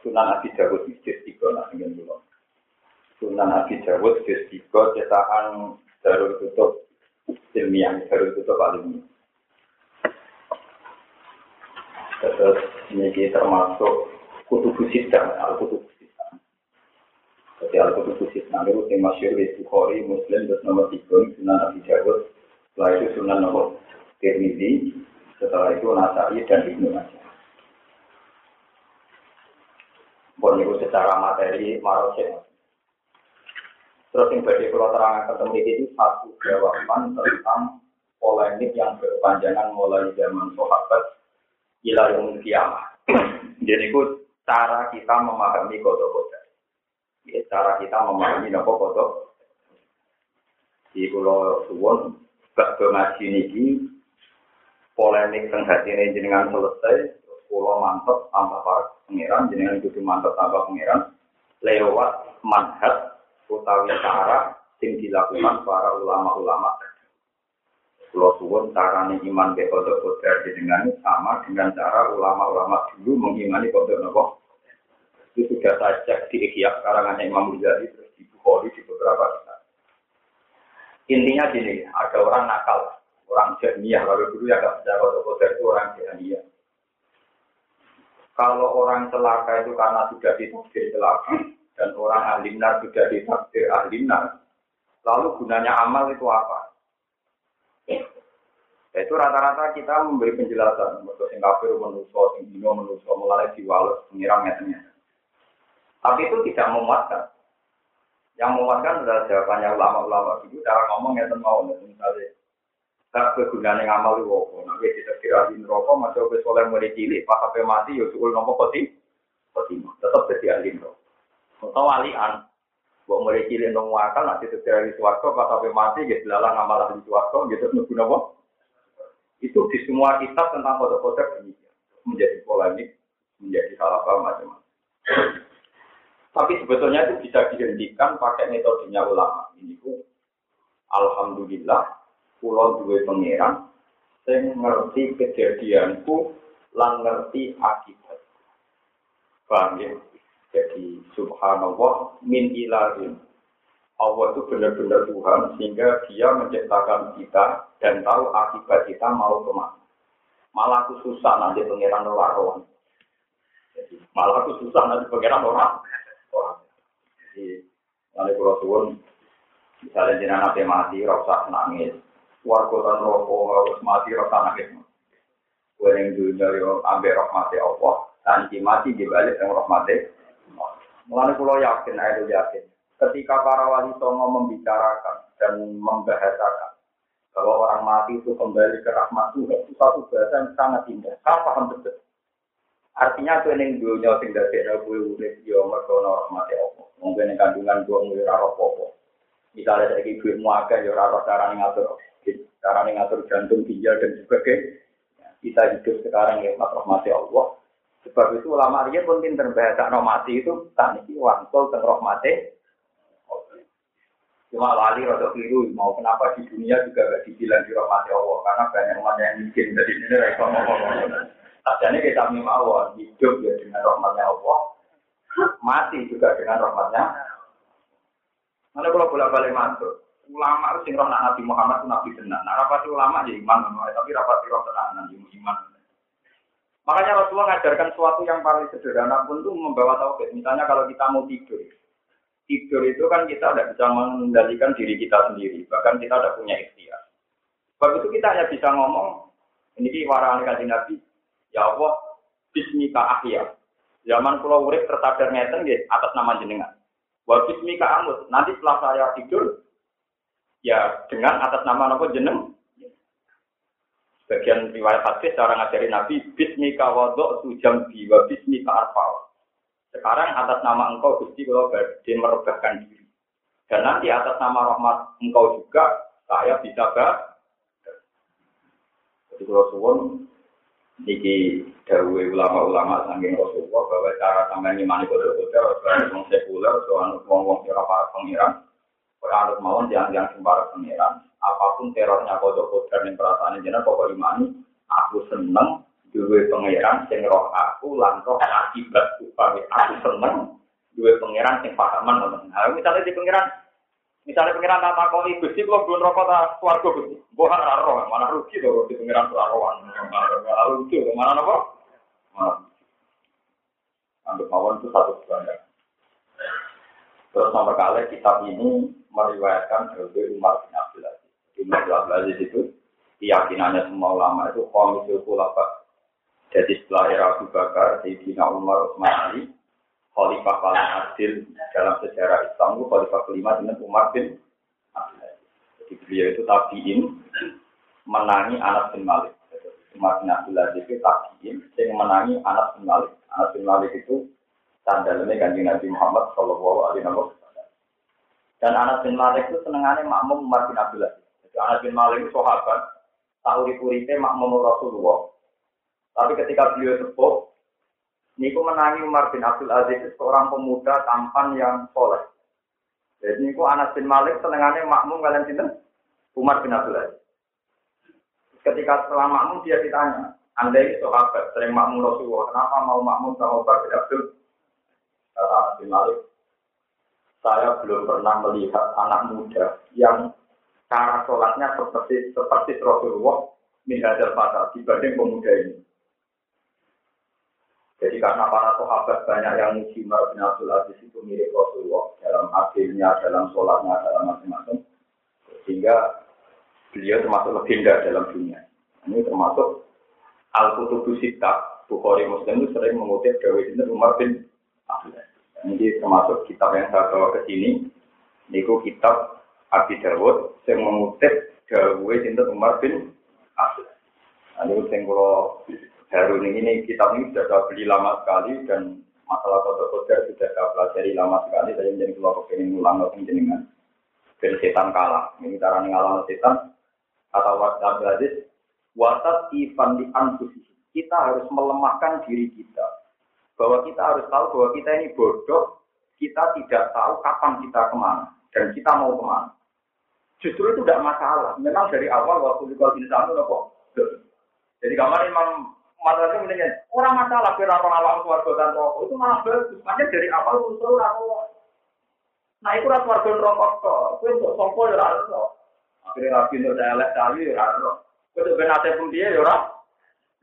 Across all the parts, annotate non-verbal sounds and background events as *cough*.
Sunan Abi Dawud juz 3 nah dengan dulu. Sunan Abi Dawud juz 3 cetakan Darul Kutub ilmiah, Darul Kutub alumni. Terus ini termasuk kutubu sidang, al-kutubu sidang. Jadi al-kutubu sidang itu yang masyur di Bukhari, Muslim, terus nomor 3, Sunan Abi Dawud. Setelah itu Sunan nomor Tirmidzi, setelah itu Nasai dan Ibnu Majah. Pun itu secara materi marosnya. Terus yang bagi kalau terangkan ketemu itu satu jawaban tentang polemik yang berpanjangan mulai zaman sahabat ila yang kiamah. *clears throat* Jadi itu cara kita memahami kodok-kodok. Ya, cara kita memahami nopo kodok. Di pulau suwon, gak ini polemik tentang hati ini jenengan selesai, pulau mantep tambah para pangeran, jenengan itu mantep tambah pangeran, lewat manhat utawi cara sing dilakukan para ulama-ulama. Pulau suwun carane iman ke kodok kodok jenengan sama dengan cara ulama-ulama dulu mengimani kodok nopo. Itu sudah saya cek di Ikhya karangannya Imam Ghazali terus di Bukhari di beberapa kitab. Intinya gini, ada orang nakal, orang jahmiyah, kalau dulu ya gak bisa kodok itu orang jahmiyah kalau orang celaka itu karena sudah ditakdir celaka dan orang ahlinar sudah ditakdir ahlinar, lalu gunanya amal itu apa? Ya, itu rata-rata kita memberi penjelasan, untuk sing kafir menuso, sing dino menuso, mulai diwales, pengiram metenya. Tapi itu tidak memuaskan. Yang memuaskan adalah jawabannya ulama-ulama itu cara ngomong ya mau misalnya Tak kegunaan yang amal itu apa? Nanti kita kira di neraka, masih obes oleh mulai cilik, pas sampai mati, ya suul nopo koti, koti tetap jadi ahli neraka. Atau walian, buat mulai cilik nong wakal, nanti terkira di suwarto, pas sampai mati, gitu lalang amal di suwarto, gitu nunggu nopo. Itu di semua kitab tentang kode-kode demikian. Menjadi polemik, menjadi salah paham macam-macam. Tapi sebetulnya itu bisa dihentikan pakai metodenya ulama. Ini Alhamdulillah, pulau duwe pangeran sing ngerti kejadianku lan ngerti akibat. Paham ya? Jadi subhanallah min ilahin. Allah itu benar-benar Tuhan sehingga dia menciptakan kita dan tahu akibat kita mau ke mana. Malah aku susah nanti pangeran orang. Jadi malah aku susah nanti pangeran orang. Jadi nanti kalau misalnya jenazah mati, rasa nangis, warga dan rokok harus mati rasa nangis. Gue yang dunia yo ambil rahmati Allah, dan mati dibalik yang rahmati. Mulai pulau yakin, saya yakin. Ketika para wali songo membicarakan dan membahasakan bahwa orang mati itu kembali ke rahmat Tuhan, itu satu bahasa yang sangat indah. Saya paham betul. Artinya tuh yang dunia sing dadi gue urip yo mergo rahmati Allah. Mungkin kandungan gue mulai raro popo. Misalnya dari duit muaga yo raro cara ngatur cara ngatur jantung, ginjal dan sebagainya. Kita hidup sekarang ya rahmati Allah. Sebab itu ulama dia pun pinter bahasa mati itu tak niki wangsul tentang rahmati. Cuma wali atau keliru mau kenapa di dunia juga gak dibilang di rahmati Allah karena banyak umat yang miskin jadi ini mereka ngomong. Tadinya kita mimawon hidup ya dengan rahmatnya Allah, mati juga dengan rahmatnya. Mana kalau bolak balik masuk, ulama itu sing roh Nabi Muhammad nabi tenan. Nah, rapati ulama ya iman, tapi rapati roh tenan ya iman. Makanya Rasulullah mengajarkan sesuatu yang paling sederhana pun itu membawa tauhid. Misalnya kalau kita mau tidur, tidur itu kan kita tidak bisa mengendalikan diri kita sendiri, bahkan kita tidak punya ikhtiar. Sebab itu kita hanya bisa ngomong, ini di warani kaji Nabi, ya Allah, Bismika ahya. Zaman pulau urip tertadar ngeten atas nama jenengan. Wa bismika amut. Nanti setelah saya tidur, ya dengan atas nama nopo jeneng bagian riwayat hadis cara ngajari Nabi bismika wadok tu jam wa bismika arfal Sekarang atas nama engkau Gusti kalau badhe merebahkan diri. Dan nanti atas nama rahmat engkau juga saya bisa gak. Jadi kalau suwon niki dawuhe ulama-ulama saking Rasulullah bahwa cara sampeyan ngimani kode-kode harus wong sekuler, soal wong-wong ora para pengiran. Ora anut mawon yang-yang sing para pengiran. Apa pun terornya kode-kode yang perasaan jenengan pokok imani, aku seneng duwe pangeran sing roh aku lan roh akibat upami aku seneng duwe pangeran sing pahaman ngoten. Nah, misalnya di pangeran misalnya pangeran tak takoni Gusti kula belum rokok ta swarga Gusti. Mbok ora roh, mana rugi to di pangeran ora rohan. Rugi mana napa? Mana. Untuk mawon itu satu bangga. Terus nomor kali kitab ini meriwayatkan dari Umar bin Abdul Aziz. Umar bin Abdul Aziz itu keyakinannya semua ulama itu komisil kulafat jadi setelah era Abu Bakar, Sayyidina Umar, Utsman Ali, Khalifah paling adil dalam sejarah Islam itu Khalifah kelima dengan Umar bin Abdul Jadi beliau itu tabiin menangi Anas bin Malik. Umar bin Abdul Aziz itu tabiin yang menangi Anas bin Malik. Anas bin Malik itu sandalnya ganti Nabi Muhammad Shallallahu Alaihi Wasallam. Dan Anas bin Malik itu senengannya makmum Umar bin Abdul Aziz. Jadi Anas bin Malik itu sahabat, tahu di makmum Rasulullah. Tapi ketika beliau sepuh, niku menangi Umar bin Abdul Aziz seorang pemuda tampan yang soleh. Jadi niku Anas bin Malik senengannya makmum kalian sini Umar bin Abdul Aziz. Ketika setelah makmum dia ditanya, anda ini sahabat sering makmum Rasulullah, kenapa mau makmum sama Umar bin Abdul Bin Malik, saya belum pernah melihat anak muda yang cara sholatnya seperti seperti Rasulullah min hadal dibanding pemuda ini. Jadi karena para sahabat banyak yang muji Umar bin Abdul Aziz itu mirip Rasulullah dalam akhirnya, dalam sholatnya, dalam macam-macam. Sehingga beliau termasuk legenda dalam dunia. Ini termasuk Al-Qutubu Sita, Bukhari Muslim itu sering mengutip Dawi ini Umar bin. Ini termasuk kitab yang saya bawa ke sini. Ini kitab Abi Dawud yang mengutip Dawi ini Umar bin Abdul Aziz. Ini yang kalau Harun ini kitab ini sudah saya beli lama sekali dan masalah kode-kode sudah saya pelajari lama sekali. Saya menjadi kelompok ini ngulang atau jenengan. Dan setan kalah. Ini cara ngalah setan atau WhatsApp Aziz. WhatsApp ivan di. Kita harus melemahkan diri kita. Bahwa kita harus tahu bahwa kita ini bodoh. Kita tidak tahu kapan kita ke mana. Dan kita mau ke mana. Justru itu tidak masalah. Memang dari awal waktu di insanu kok. Jadi kamar Imam masalahnya mendingan orang masalah kira orang awal keluarga dan rokok itu malah bagus makanya dari awal usul rokok nah itu rasa keluarga rokok kok itu untuk sopo ya rasa akhirnya rapi untuk saya lihat kali ya rasa itu benate pun dia ya rasa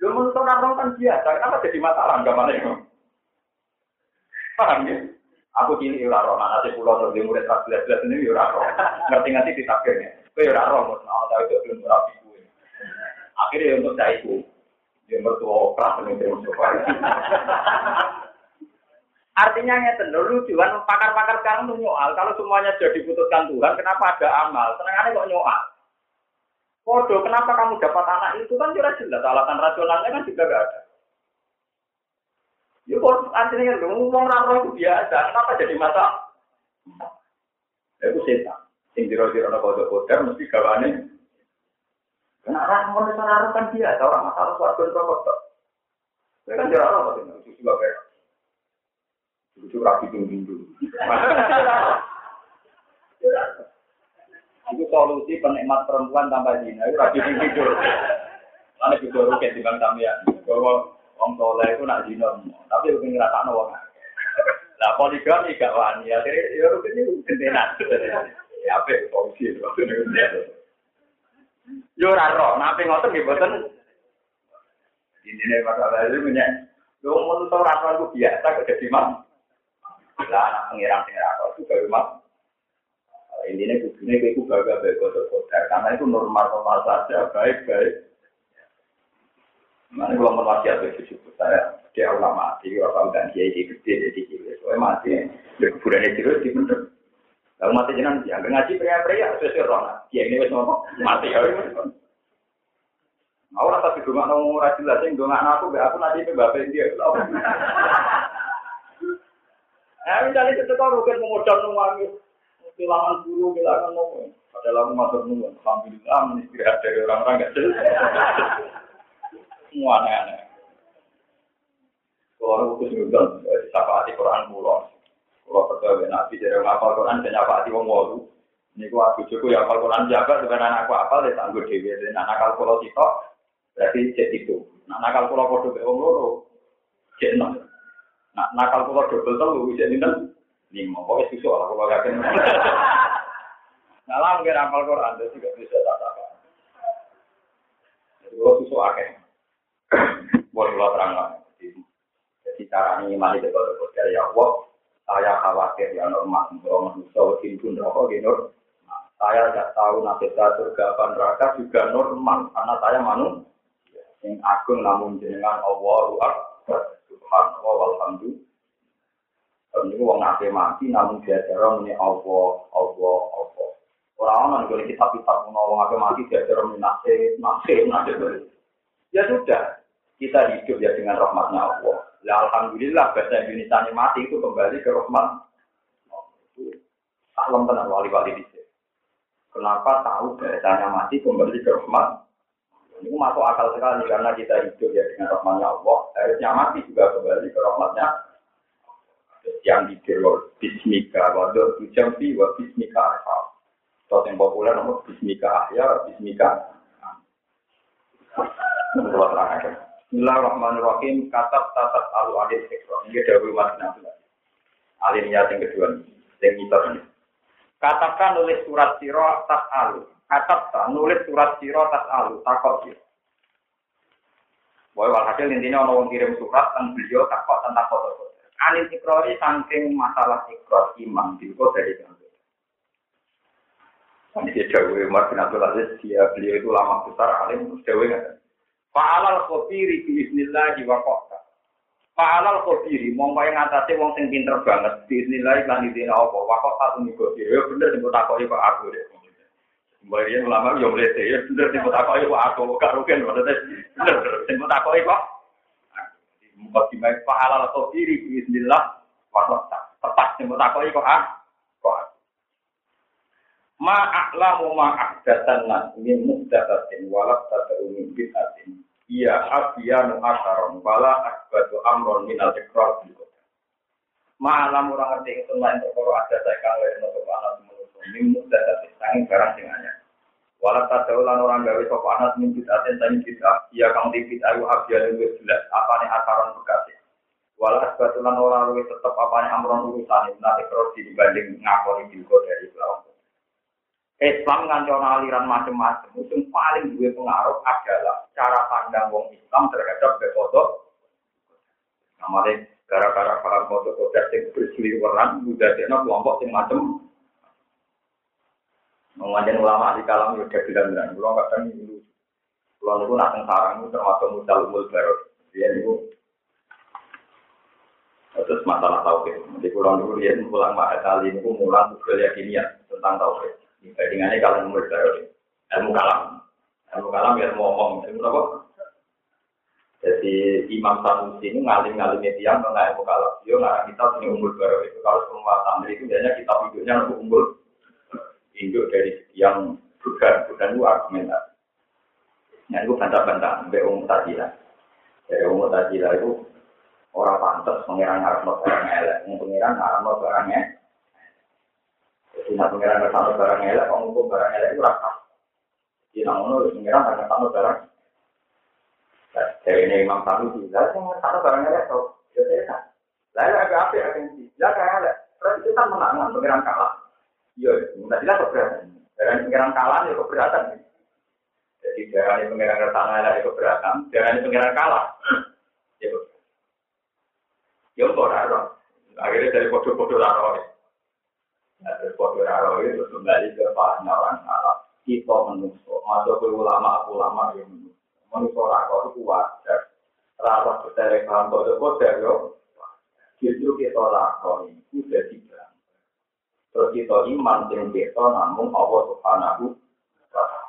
lu menurut orang kan biasa kenapa jadi masalah itu paham ya? Aku kini ya rasa mana sih pulau terus murid kelas belas belas ini ya rasa ngerti ngerti di takdirnya itu ya rasa mau tahu itu belum rapi akhirnya untuk saya dia mertua opera Artinya ngeten lucuan pakar-pakar sekarang tuh nyoal. Kalau semuanya sudah diputuskan Tuhan, kenapa ada amal? Senengannya kok nyoal. Kodo, kenapa kamu dapat anak itu? Kan sudah jelas alasan rasionalnya kan juga gak ada. Ya kok artinya kan ngomong raro itu biasa, kenapa jadi mata? Ya, itu setan. Sing diro-diro kode-kode mesti gawane orang mau orang kan dia, orang masalah suatu rokok kok. Saya kan jarang apa dengan itu juga kayak itu rapi dulu. Itu solusi penikmat perempuan tanpa zina, itu rapi dulu. Mana juga rugi di bang ya, bahwa orang soleh itu nak zina, tapi rugi ngerasa nawa. Nah, poligami gak wani, akhirnya ya rugi ini gentenan. Ya, apa solusi itu? Yo ora ro, nape ngoten nggih boten. Ini masalah itu punya. Yo menurut ora ro itu biasa kok dadi mam. Lah anak pengirang sing ora ro juga mam. Intinya kudune kowe iku bangga bae kode karena itu normal normal saja, baik baik. Mana kalau mewasiat itu cukup saya dia ulama di orang dan dia di gede di gede, soalnya mati. Ya kuburan itu di bener. Lalu mati jenang dia ngaji pria-pria sesuai roh. Dia ini wes ngomong mati ya. Mau rasa di rumah nong ora jelas dongak aku aku nanti bapak dia. *laughs* Nah, misalnya ketika rugen mengucap nuwangi, kehilangan guru, kehilangan nopo. Padahal aku masuk nunggu, alhamdulillah menistirahat dari orang-orang gak jelas. *laughs* Semua aneh-aneh. Kalau aku kesulitan, siapa hati Quran pulau. Kalau percaya nabi dari ngapal Quran, dan apa hati wong walu. Ini gua aku cukup ya apal Quran jaga, dengan anakku apal, ya tangguh dewi. Dan anak nakal pulau berarti cek itu. Nah, nakal pulau kodoh be wong loro, cek enam. Nah, nakal pulau double telu, cek ini lima. Pokoknya susu lah, kalau gak kena. *laughs* Nah, lah mungkin apal Quran, jadi gak bisa tak apa. Jadi kalau susu akeh. Buat pulau terang. Jadi cara ini mali debat-debat dari Allah, saya khawatir ya normal, kalau manusia wakil pun rokok gitu. Saya tidak tahu nasihat surga apa neraka juga normal, karena saya manusia. Yang agung namun jenengan Allah Akbar, Subhanallah, walhamdulillah. Dan itu wong nate mati namun diajar ini Allah, Allah, Allah. Orang-orang yang kita kitab punya wong nate mati diajar ini nase, nase, nase. Ya sudah, kita hidup ya dengan rahmatnya Allah. Ya Alhamdulillah bahasa Indonesia mati itu kembali ke rahmat. Salam tenang wali-wali di sini. Kenapa tahu bahasanya mati kembali ke rahmat? Ini masuk akal sekali karena kita hidup ya dengan rahmatnya Allah. Harusnya mati juga kembali ke rahmatnya yang dikira bismika waduh tujampi wa bismika asal. Terus yang populer nomor bismika ahya, bismika. Bismillahirrahmanirrahim. Katab tatat alu adil sekro. Ini dawai wajib nabi. Alimnya yang kedua. Yang kita ini. Katakan nulis surat siro tas alu. Katakan nulis surat siro tas alu. Takut siro. Boy walhasil intinya orang kirim surat dan beliau takut tentang foto-foto. Anil ikrori saking masalah ikrar iman itu dari kantor. Ini dia Dawe Umar bin Abdul Aziz, dia beliau itu lama besar alim, terus Dawe Fa'alal khobiri biiznillahi wa qota. Fa'alal khobiri, mau yang ngatasi wong sing pinter banget, biiznillahi lan idina apa, wa qota tuh niku ya bener sing takoi kok aku deh. Mbarian ulama yo mlete, ya bener sing takoi kok aku, gak rugen maksudnya, bener sing takoi kok mukadimah fa'alal khobiri biiznillah wa qota. Tepat sing takoi kok ah, kok Ma a'lamu ma ahdatan nas min muhdatatin walak tada'u min bid'atin. Iya abiyanu asaron wala akbatu amron min al-ikrar bil Ma alam orang ngerti itu lain perkara ada saya kang lain untuk anak manusia min muhdatatin sanging barang sing anyar. Tada'u lan orang gawe sapa anak min bid'atin sanging bid'ah. Iya kang di bid'ah abiyanu wis jelas apane asaron bekasi. Walau sebatulan orang luwih tetep apane amron urusan nanti ikrar dibanding ngakoni bil dari lawan. Islam ngancor aliran macam-macam. Yang paling gue pengaruh adalah cara pandang wong Islam terhadap befoto. Namanya gara-gara para foto-foto yang berseliweran, udah dia kelompok yang macam. Mengajar ulama di kalam udah bilang-bilang, kalau kadang ini kalau itu nak sarang itu termasuk modal umul baru. Dia itu terus masalah tauhid. Jadi kalau dulu dia pulang mahal kali ini mulang budaya kimia tentang tauhid. Bandingannya kalau nomor baru ilmu kalam, ilmu kalam ya mau ngomong, ilmu apa? Jadi Imam Sanusi ini ngalim-ngalim tiang tentang ilmu kalam. Dia ngarang kita punya umur baru itu. Kalau semua santri itu biasanya kita hidupnya untuk umur induk dari yang bukan bukan itu argumentasi. Nah itu bantah-bantah sampai umur tajilah. Dari umur tajilah itu orang pantas mengira ngarang barang elek, mengira ngarang jadi nak pengiran ke sana barang elek, elek itu rasa. Jadi nak barang. Dari ini Imam barang elek ya saya apa ya, ya kayak elek. Terus kita menang, pengiran kalah. Iya, tidak jelas keberatan. Dari pengiran kalah ya keberatan. Jadi pengiran elek keberatan, dari pengiran kalah. *laughs* Ya, ya, ya, Akhirnya dari raro Nah, terus kode itu kembali ke pahanya orang salah. Kita menusuk, masuk ke ulama-ulama yang menusuk. Menusuk rakor itu wajar. Rawat bertelek paham kode-kode, yo. Justru kita lakon itu jadi. Terus kita iman dan kita namun Allah subhanahu wa ta'ala.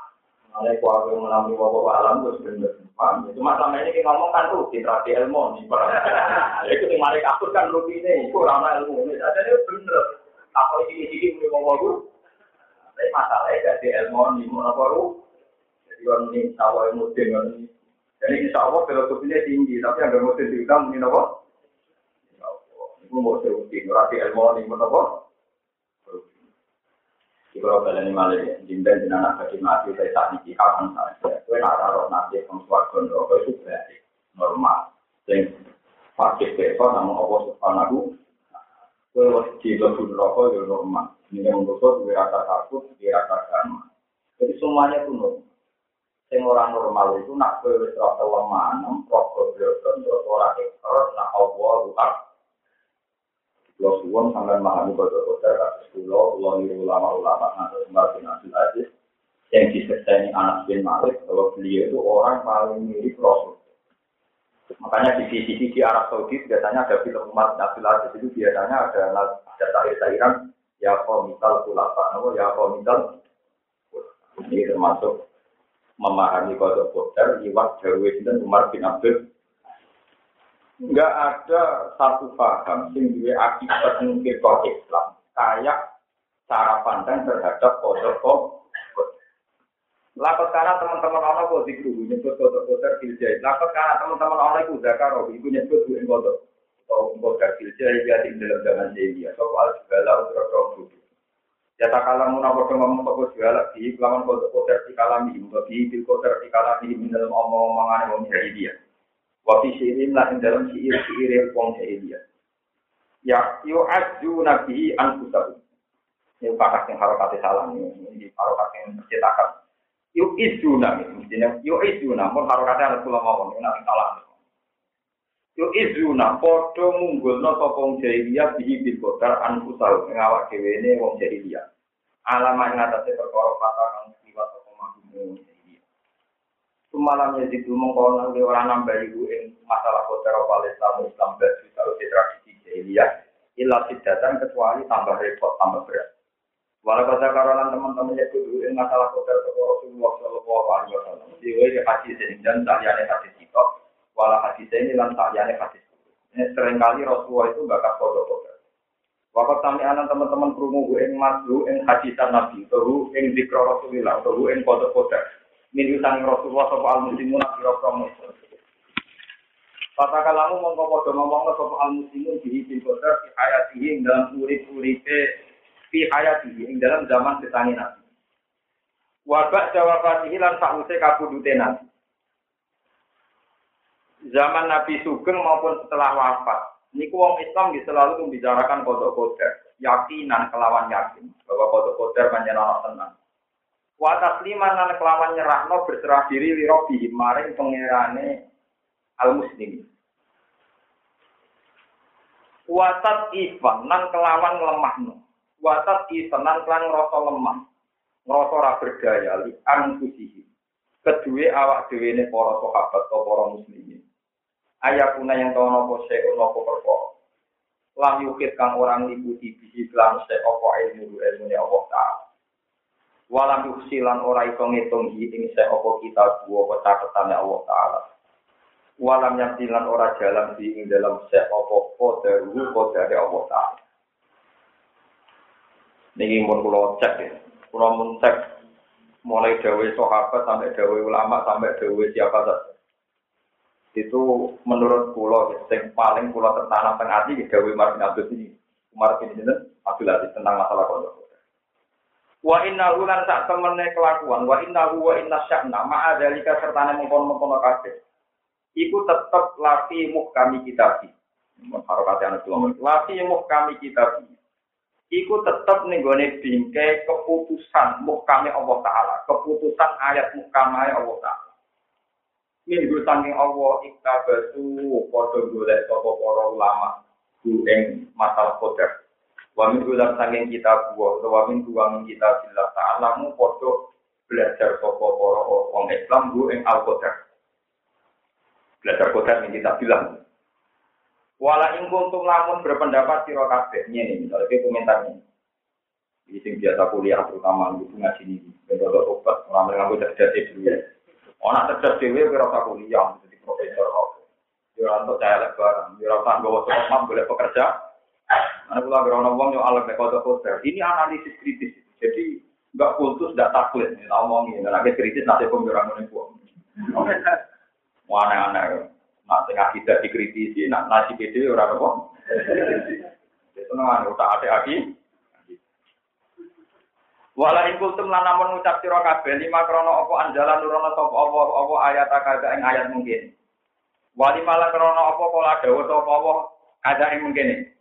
Ada kuat yang mengalami bapak alam terus bener. Paham? Cuma selama ini kita ngomong kan rutin rapi ilmu. *laughs* Itu yang kapur kan rutin ini. Ilmu. Ini ada bener. Apa ini ini ini mau ngomong Tapi masalahnya gak di ilmu. Mau? Jadi orang ini tahu ilmu dengan ini. Jadi insya Allah filosofinya tinggi. Tapi yang mesti diundang ini apa? Itu mau serutin. Rapi ilmu. Mau apa? Kalau kalian malah jimbel dengan anak bagi mati, saya tak niki kapan saja. Kue nak taruh nanti berarti normal. Sing fakir besok namun Allah subhanahu. Harus jiwa pun rokok itu normal. Ini yang menurut gue rasa takut, dia rasa gama. Jadi semuanya itu normal. Sing orang normal itu nak wis rasa lemah, rokok beliau terus orang ekor, nak Allah rusak Kulo suwon sampean memahami kode-kode kasus kulo niru ulama-ulama nanti sembari nabi aziz yang disertai anak bin Malik kalau beliau itu orang paling mirip Rasul. Makanya di sisi di Arab Saudi biasanya ada film umat Nabi Aziz itu biasanya ada ada syair-syairan ya komital kulapa, ya komital ini termasuk memahami kode kode iwak Jawa dan Umar bin Abdul nggak ada satu paham sing akibat mungkin Islam. Kayak cara pandang terhadap kodok kok Lapat karena teman-teman Allah kok dikru nyebut kodok kodok filjai. Lapat karena teman-teman Allah itu zakaro itu nyebut duwe kodok. Atau kodok filjai ya di dalam zaman jahiliyah. Soal segala utra Ya tak kalah munafik ngomong toko segala di kelaman kodok kodok di kalami, di bil kodok di kalami dalam omong-omongan wong jahiliyah. Wafi syirin lah ing dalam syair wong jahiliyah. Ya yo aju nabi anfusahu. Ini pakas yang harokat salah ini, ini harokat yang menciptakan. Yo isu nabi, mestinya yo isu namun harokatnya Rasulullah mau ini nanti salah. Yo isu na podo munggul no sopong jahiliyah bihi bil kodar anfusahu ngawak dewe ini wong jahiliyah. Alamat ngatasé perkara kata kang liwat apa mahum Semalam ya mengkau nanti orang nambah ibu ing masalah kota Palestina Islam dan juga tradisi jahiliyah. Ilah sidatan kecuali tambah repot, tambah berat. Walau karonan teman-teman ya kudu masalah kota Rasulullah Shallallahu Alaihi Wasallam. Hadis ini dan tahyane hadis. Walau ini dan ini sering kali Rasulullah itu bakal kode-kode. Waktu kami anak teman-teman maslu ing hadisan Nabi, ing dikro Rasulullah, utang Rasulullah muslimun. Kata al muslimun hayatihi ing dalam urip-uripe fi hayatihi ing dalam zaman ketani Nabi. Wa ba'da wafatihi lan sause kabudute Nabi. Zaman Nabi Sugeng maupun setelah wafat, niku wong Islam selalu membicarakan kodok kodar, yakinan kelawan yakin bahwa kodok kodar panjenengan tenang. Wa tasliman lan kelawan nyerahno berserah diri li maring pangerane al muslim. Watat ifan lan kelawan lemahno. Watat ifan lan kelan ngrasa lemah. Ngrasa ora berdaya li anfusihi. Kedue awak dhewe ne para sahabat atau para muslimin. Ayakuna yang tau nopo seun nopo perkara. Lam yukit kang orang liputi bisi kelan se opo ilmu ilmu Allah Ta'ala. walam yuksilan ora iso ngitung ing se apa kita dua pecatetane Allah taala walam yasilan ora jalan di ing dalam se apa kode ru kode dari Allah taala niki mun kula cek ya kula mun cek mulai dawe sahabat sampai dawe ulama sampai dawe siapa saja itu menurut kula yang paling kula tertanam tengah hati dawe Martin Abdul ini Umar bin Abdul Aziz tentang masalah kondok Wa inna lan sak temene kelakuan, wa inna wa inna sya'na ma'a dalika sertane mengkon-mengkon kabeh. Iku tetep lati kami kita bi. Harokate ana kula lati kami kita bi. Iku tetep ning gone bingkai keputusan kami Allah taala, keputusan ayat muhkamai Allah taala. Minggu saking Allah iktabatu padha golek sapa para ulama ing masalah qadar. Wamin ulang sanging kita buah, atau wamin uang kita bila ta'alamu podo belajar sopo poro orang Islam bu ing al -Qadar. Belajar kodar yang kita bilang. Wala ing kuntum lamun berpendapat sira kabeh ini misalnya komentarnya. Ini sing biasa kuliah terutama itu ngaji ini. Bentuk obat orang yang ngambil cerdas itu ya. Orang cerdas dewi kira kuliah jadi profesor kok. Jurang untuk saya lebaran, jurang tak bawa sekolah boleh pekerja. Mana pula gerono wong yo alat kode kode. Ini analisis kritis. Jadi enggak kultus, enggak takut. Ini ngomongin, dan akhirnya kritis nanti pun jurang pun. Wah aneh-aneh. Nah, tengah kita dikritisi, nak nasi pede orang apa? Itu nang tak ada lagi. Wala ing kultum lan namun ngucap sira kabeh lima krana apa anjalan nurono sapa apa apa ayat kada ing ayat mungkin. Wali malah krana apa kala dawuh sapa apa kada ing mungkin.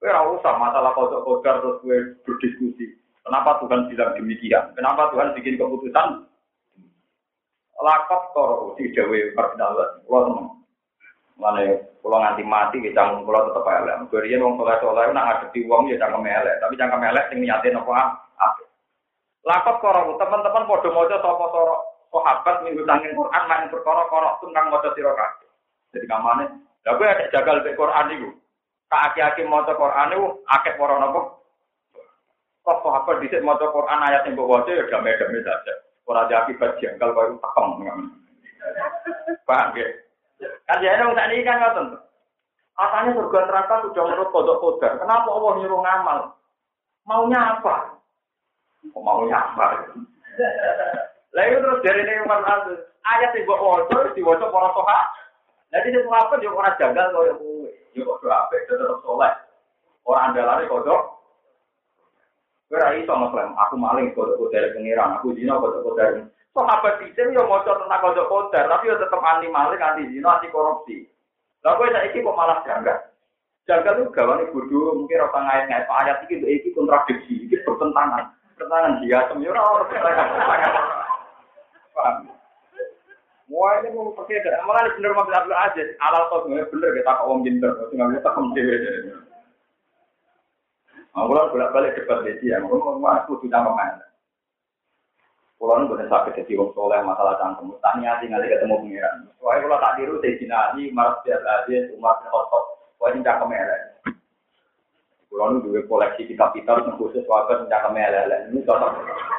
Kowe ora usah masalah kodok kodar terus kowe berdiskusi. Kenapa Tuhan bilang demikian? Kenapa Tuhan bikin keputusan lakop toro di Jawa perkenalan. Kulo seneng. Mana kulo nganti mati kita canggung kulo tetep elek. Gue wong soleh soleh nak ngadepi wong ya cangkem elek. Tapi cangkem elek sing niatin apa apa. Lakop toro teman-teman podo mojo sopo toro sahabat minggu tangin Quran main perkara korok tentang mojo sira Jadi kamane, lha gue ada jagal be Quran iku. Tak aki-aki maca Quran iku akeh para napa? Kok sahabat dhisik maca Quran ayat yang mbok waca ya damai-damai saja. Ora ada akibat jengkal kau tekem. Paham ya? Kan jadi orang tadi kan ngoten. Katanya surga neraka sudah menurut kodok kodar. Kenapa Allah nyuruh ngamal? Maunya apa? Kok maunya apa? Lalu terus dari ini Umar Aziz, ayat yang buat wajah, di wajah para soha. Jadi itu apa? Dia orang jagal kau yang gue. Dia kok apa? Dia tetap soleh. Orang andalane kodok. Kira iso ngeklaim, aku maling kodok kodok pengiran, aku zina kodok kodok. Sahabat bisa yo mau tentang kodok kodok, tapi yo tetap anti maling, anti zina, anti korupsi. Lalu saya iki kok malah janggal. Janggal itu gawane bodoh, mungkin orang ngait ngait ayat iki itu iki kontradiksi, iki bertentangan, bertentangan dia semua orang Paham? Wah ini mau pakai malah bener mobil Abdul Aziz, alal kau bener kita kok om pinter, nggak bisa kemudian. Aku lah bolak balik debat di dia, aku mau aku tidak main. Pulau ini boleh sakit jadi wong soleh masalah cangkem. Tanya tinggal ketemu pengiran. Soalnya kalau tak diru saya jinani, maras biar aja, umat khotok. Pokoknya cangkem elek. Pulau ini juga koleksi kitab-kitab yang khusus warga cangkem elek. Ini cocok.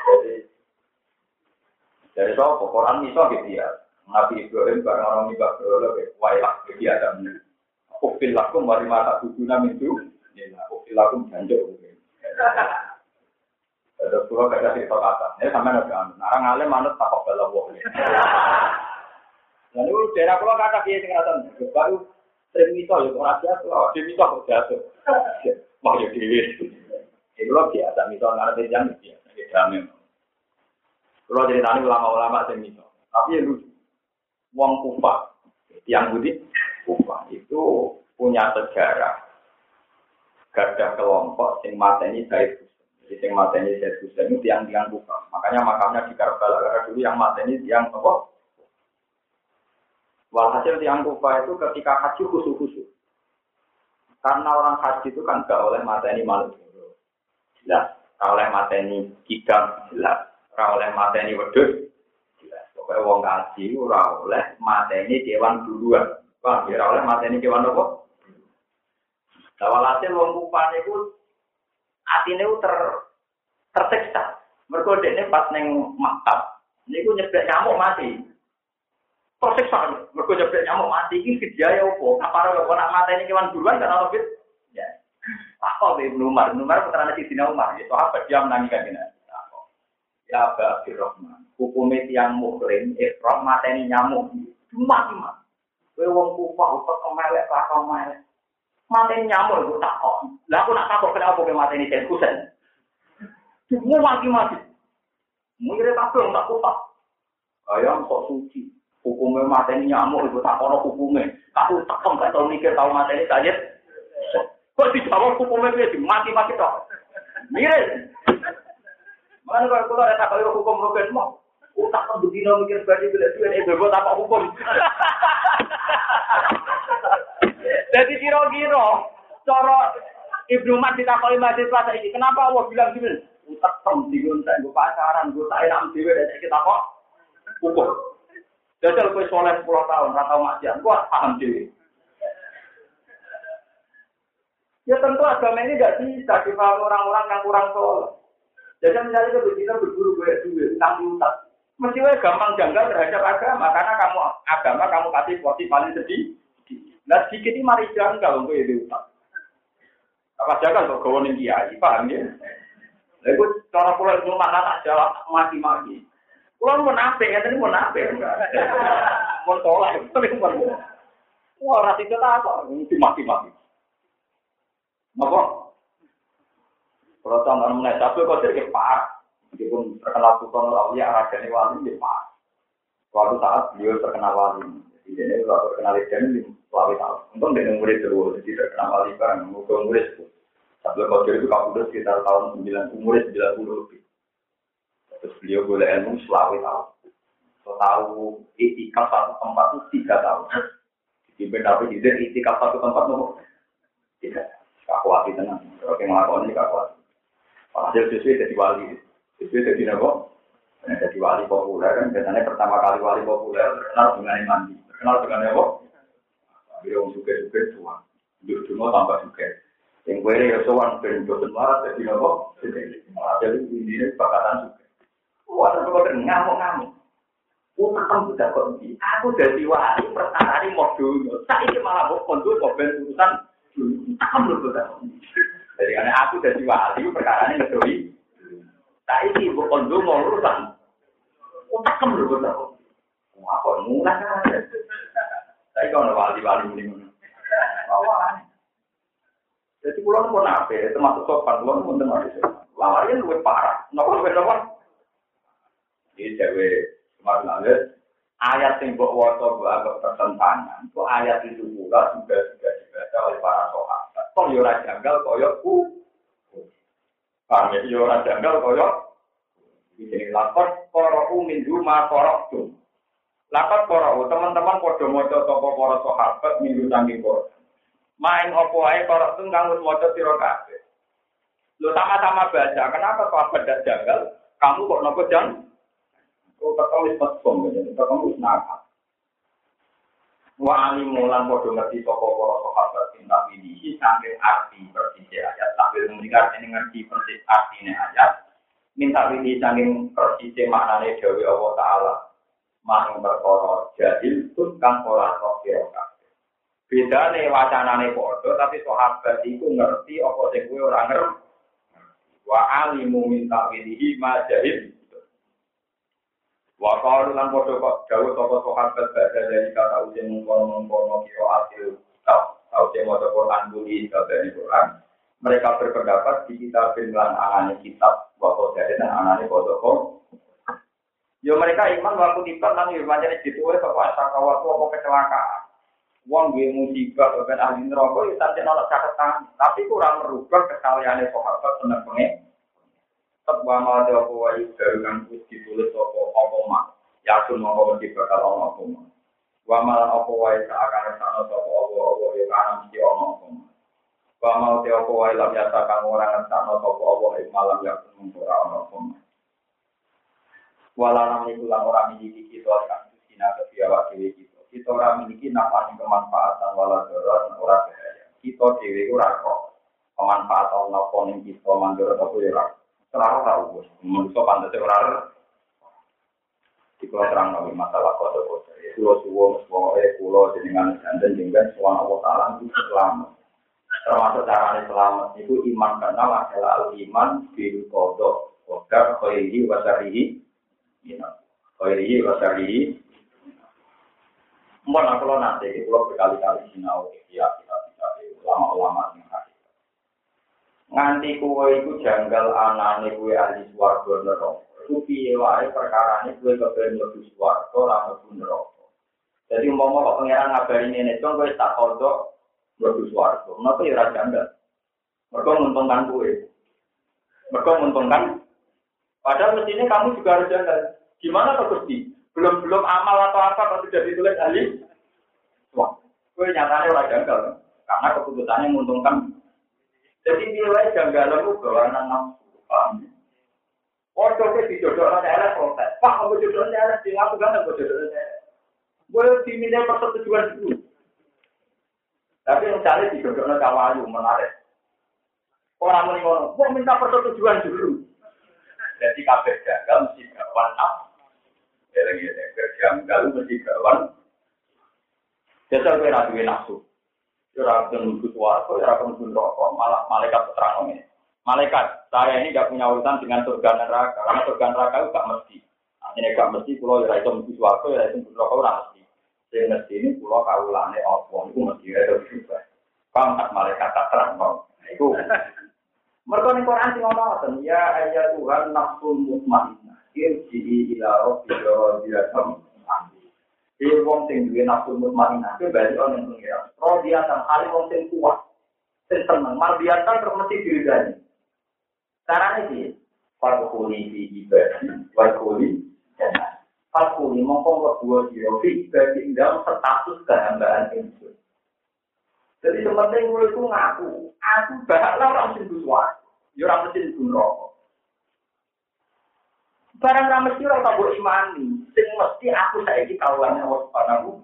Jadi dari soal Quran itu gitu ya. Nabi Ibrahim barang orang ini bakal wailah jadi ada. Kufil lakum wali mata tujuh itu. Ilakum janjuk. Ada pulau kerja di kota Ini sama nabi Narang alim manut tak kok bela wong. Lalu daerah pulau kata dia sing ngaten. Baru sering mito ya ora biasa. Di mito kok jatuh. Mau ya dhewe. Iku lho biasa mito ngarep jam biasa. Jame. Kalau ceritanya ulama-ulama sing mito. Tapi ya lucu. Wong kufa yang budi kufa itu punya sejarah gadah kelompok sing mateni Said Husain. Jadi sing mateni Said Husain itu yang tiang buka. Makanya makamnya di Karbala karena dulu yang mateni tiang apa? Walhasil tiang kufa itu ketika haji khusus-khusus. Karena orang haji itu kan gak oleh mateni malu. Jelas. Gak oleh mateni kidang. Jelas. Gak oleh mateni wedus. Jelas. Pokoknya wong haji ora oleh mateni kewan duluan. Paham ya? oleh mateni kewan apa? Nah, walhasil wong kupane iku atine ter tersiksa. Mergo dekne pas ning maktab niku nyeblek nyamuk mati. Tersiksa mergo nyeblek nyamuk mati iki kejaya opo? Kapare kok nak mateni kewan buruan kan ono fit. Ya. Apa be Umar? Umar putrane Umar, ya sahabat dia menangi kanjeng Ya Aba Abdurrahman, hukumnya tiang muklim, ikram mateni nyamuk. Cuma cuma. Kowe wong kufah, kok kemelek, kok melek. Mati nyamuk itu takut. Lah aku nak takut kenapa kowe mati ini kusen. Semua mati mati. Mungkin tak tahu tak kupa. Ayam kok suci. Hukumnya mati ini nyamuk itu tak kono hukumnya. Aku tekem gak tahu mikir tahu mati ini saja. Kok dijawab hukumnya itu mati mati toh. Mirip. Mana kalau kalau ada tak hukum rukun semua. Utak kan begini mikir bagi bila dia ini bebot apa hukum. Kira-kira cara Ibnu Mat ditakoni mahasiswa ini, kenapa Allah bilang gini? Utak tem diuntek gue pacaran, gue tak enak dhewe dari kita kok hukum. Jajal kowe soleh 10 tahun, ora tau maksiat, gue paham dhewe. Ya tentu agama ini tidak bisa dipahami orang-orang yang kurang soleh. Jadi misalnya kita berburu gue duit, utang piutang. Mesti gampang janggal terhadap agama, karena kamu agama kamu kasih porsi paling sedih. Nah sedikit ini mari janggal untuk itu utang. Apa janggal kok kau nih kiai, paham ya? Lalu cara pulau itu mana tak jawab mati-mati. Pulau mau nape, ya tadi mau nape, *laughs* mau tolak, *laughs* tapi mau. Wah, rasa itu apa? Mati-mati. Apa? Kalau contoh mengenai tapi kau sih parah. Meskipun terkenal tukang ya rakyat wali dia parah. Suatu saat beliau terkenal wali. Jadi waktu terkenal dan wali tahu. Untung dia murid terus, jadi terkenal wali kan, murid murid itu. Tapi kalau itu kabudut sekitar tahun 90 umur 90 lebih. Terus beliau boleh ilmu selawi tahu. Tahu itikaf satu tempat itu tiga tahun. Di di itikaf satu tempat itu tiga. Kakuati tenang. Kalau yang melakukan ini kakuati. Hasil sesuai jadi wali. Sesuai jadi nabo. Jadi wali populer kan. Biasanya pertama kali wali populer terkenal dengan mandi. Terkenal dengan nabo. Beliau orang suka-suka tuan. Duduk semua tambah suka. Yang gue ya soan ben dosen marat jadi nabo. Jadi ini bakatan suka. Wah, kok ngamuk-ngamuk. Utak kamu tidak kok Aku jadi wali perkara ini mau dulu. Tak ini malah mau kondur mobil urusan Takam lho Jadi karena aku jadi wali perkara ini ngedoi. Tak ini ibu kondo mau urusan. Takam lho Apa mulai Tapi kalau wali-wali ini Jadi pulau pun apa? Termasuk sopan, pulau pun termasuk sopan. Lawanya lebih parah. Nopo lebih nopo. Ini cewek kemarin ayat yang buat wato buat agak pertentangan. Itu ayat itu pula juga sudah dibaca oleh para sahabat. Kok yo janggal ku. Paham ya? Yo janggal koyo. Jadi lapor koroku min rumah korok tuh. Lapor korok teman-teman podo moco toko para sahabat minggu tanggi korok. Main opo ae korok tuh nggak moco siro kabeh. Lo sama-sama baca, kenapa sahabat tidak janggal? Kamu kok nopo jang? Oh, kakak wis petkom, jadi kakak wis nakal. Wa alimu lan podo ngerti sapa para sahabat sing tak ini sampai arti persis ayat sambil mendengar ini ngerti persis artinya ayat. Minta ini saking persis maknane dewi Allah Taala. Mang perkara jahil pun kang ora kok kira Beda nih wacanane podo, tapi sahabat itu ngerti apa sing kowe ora ngerti. Wa alimu minta wilihi ma jahil Wa qalu lan padha kok dawuh sapa sahabat badha dari kata ujian mengkono-mengkono kira hasil kitab tau sing maca Quran buli kabeh Quran. Mereka berpendapat di kitab lan anane kitab wa dari dan anane padha kok. Yo mereka iman waktu tiba nang yo pancen dituwe sapa sakawatu apa kecelakaan. Wong gue musibah ben ahli neraka ya tanpa ana catatan, tapi kurang merubah kesalahannya sahabat seneng pengen. Tetap wa ma da wa baru kan wis ditulis apa apa mak yakin mau mesti bakal ono apa mak wa ma apa wae seakan sana sapa apa apa ya kan mesti ono apa mak wa ma apa wae lam yata kang ora ngertano sapa apa malam yakin mung ora ono apa mak wala nam iku lan ora miliki kita kan sina kebiawa dhewe kita kita ora miliki nafas kemanfaatan wala darat ora bahaya kita dhewe ora kok pemanfaatan napa ning kita mandur apa ya Terlalu tahu bos, menurut pantas orang di pulau terang kami masalah kode kode. Pulau suwo, semua eh pulau dengan dan dengan semua Allah Taala itu selamat. Termasuk cara selamat itu iman karena adalah al iman bil kodok kodar khairihi wasarihi. Oh, Koyri wasari. Mana kalau nanti itu kalau berkali-kali sinau ya kita kita ulama-ulama yang hari. Nganti kue itu janggal anane kue ahli suwargo nerong. piye wae perkara ini kue kebeli lebih suwargo lama pun Jadi umpama kok pengiran ngabarin ini nih, cuma kue tak kodok lebih suwargo. Kenapa ya raja janggal? Mereka menguntungkan kue. Mereka menguntungkan kue. Padahal mestinya kamu juga harus janggal. Gimana kok Gusti? Belum-belum amal atau apa kalau tidak ditulis ahli? Wah, gue nyatanya orang janggal. Karena keputusannya menguntungkan jadi nilai janggalan itu bawanan nafsu. Paham? Orang di jodoh daerah protes. Pak, kamu jodoh daerah, di aku kan aku jodoh daerah. Boleh diminta persetujuan dulu. Tapi yang cari di jodoh kawayu menarik. Orang ngono, mau minta persetujuan dulu. Jadi kabeh gagal mesti gawan up. Jadi gagal mesti gawan. Jadi kowe ra duwe nafsu. Ora akan nunggu suaraku, ora nunggu rokok, malah malaikat terang. Malaikat, saya ini gak punya urusan dengan surga neraka, karena surga neraka itu gak mesti. Ini gak mesti, pulau ya itu nunggu suaraku, ya itu nunggu rokok, ora mesti. Saya mesti ini pulau kaulane apa, itu mesti ya itu juga. Pangkat malaikat tak terang, itu. Mereka ini Quran sih ngomong, ya ayat Tuhan nafsu mutmainnah, irji'i ila rabbi radiyatan Dia wong sing duwe nafsu mutmainnah, itu balik orang yang pengira. Roh biasa, kali wong sing kuat, sing seneng, mal biasa terus mesti diridani. Caranya sih, Fakuli di ibadah, fakuli dan fakuli mongkong kedua dua fi ibadah dalam status kehambaan itu. Jadi sepenting gue itu ngaku, aku bakal orang sing suara, ya orang mesti rokok. Barang ra mesti ora tak imani, sing mesti aku saiki kaulane Allah Subhanahu.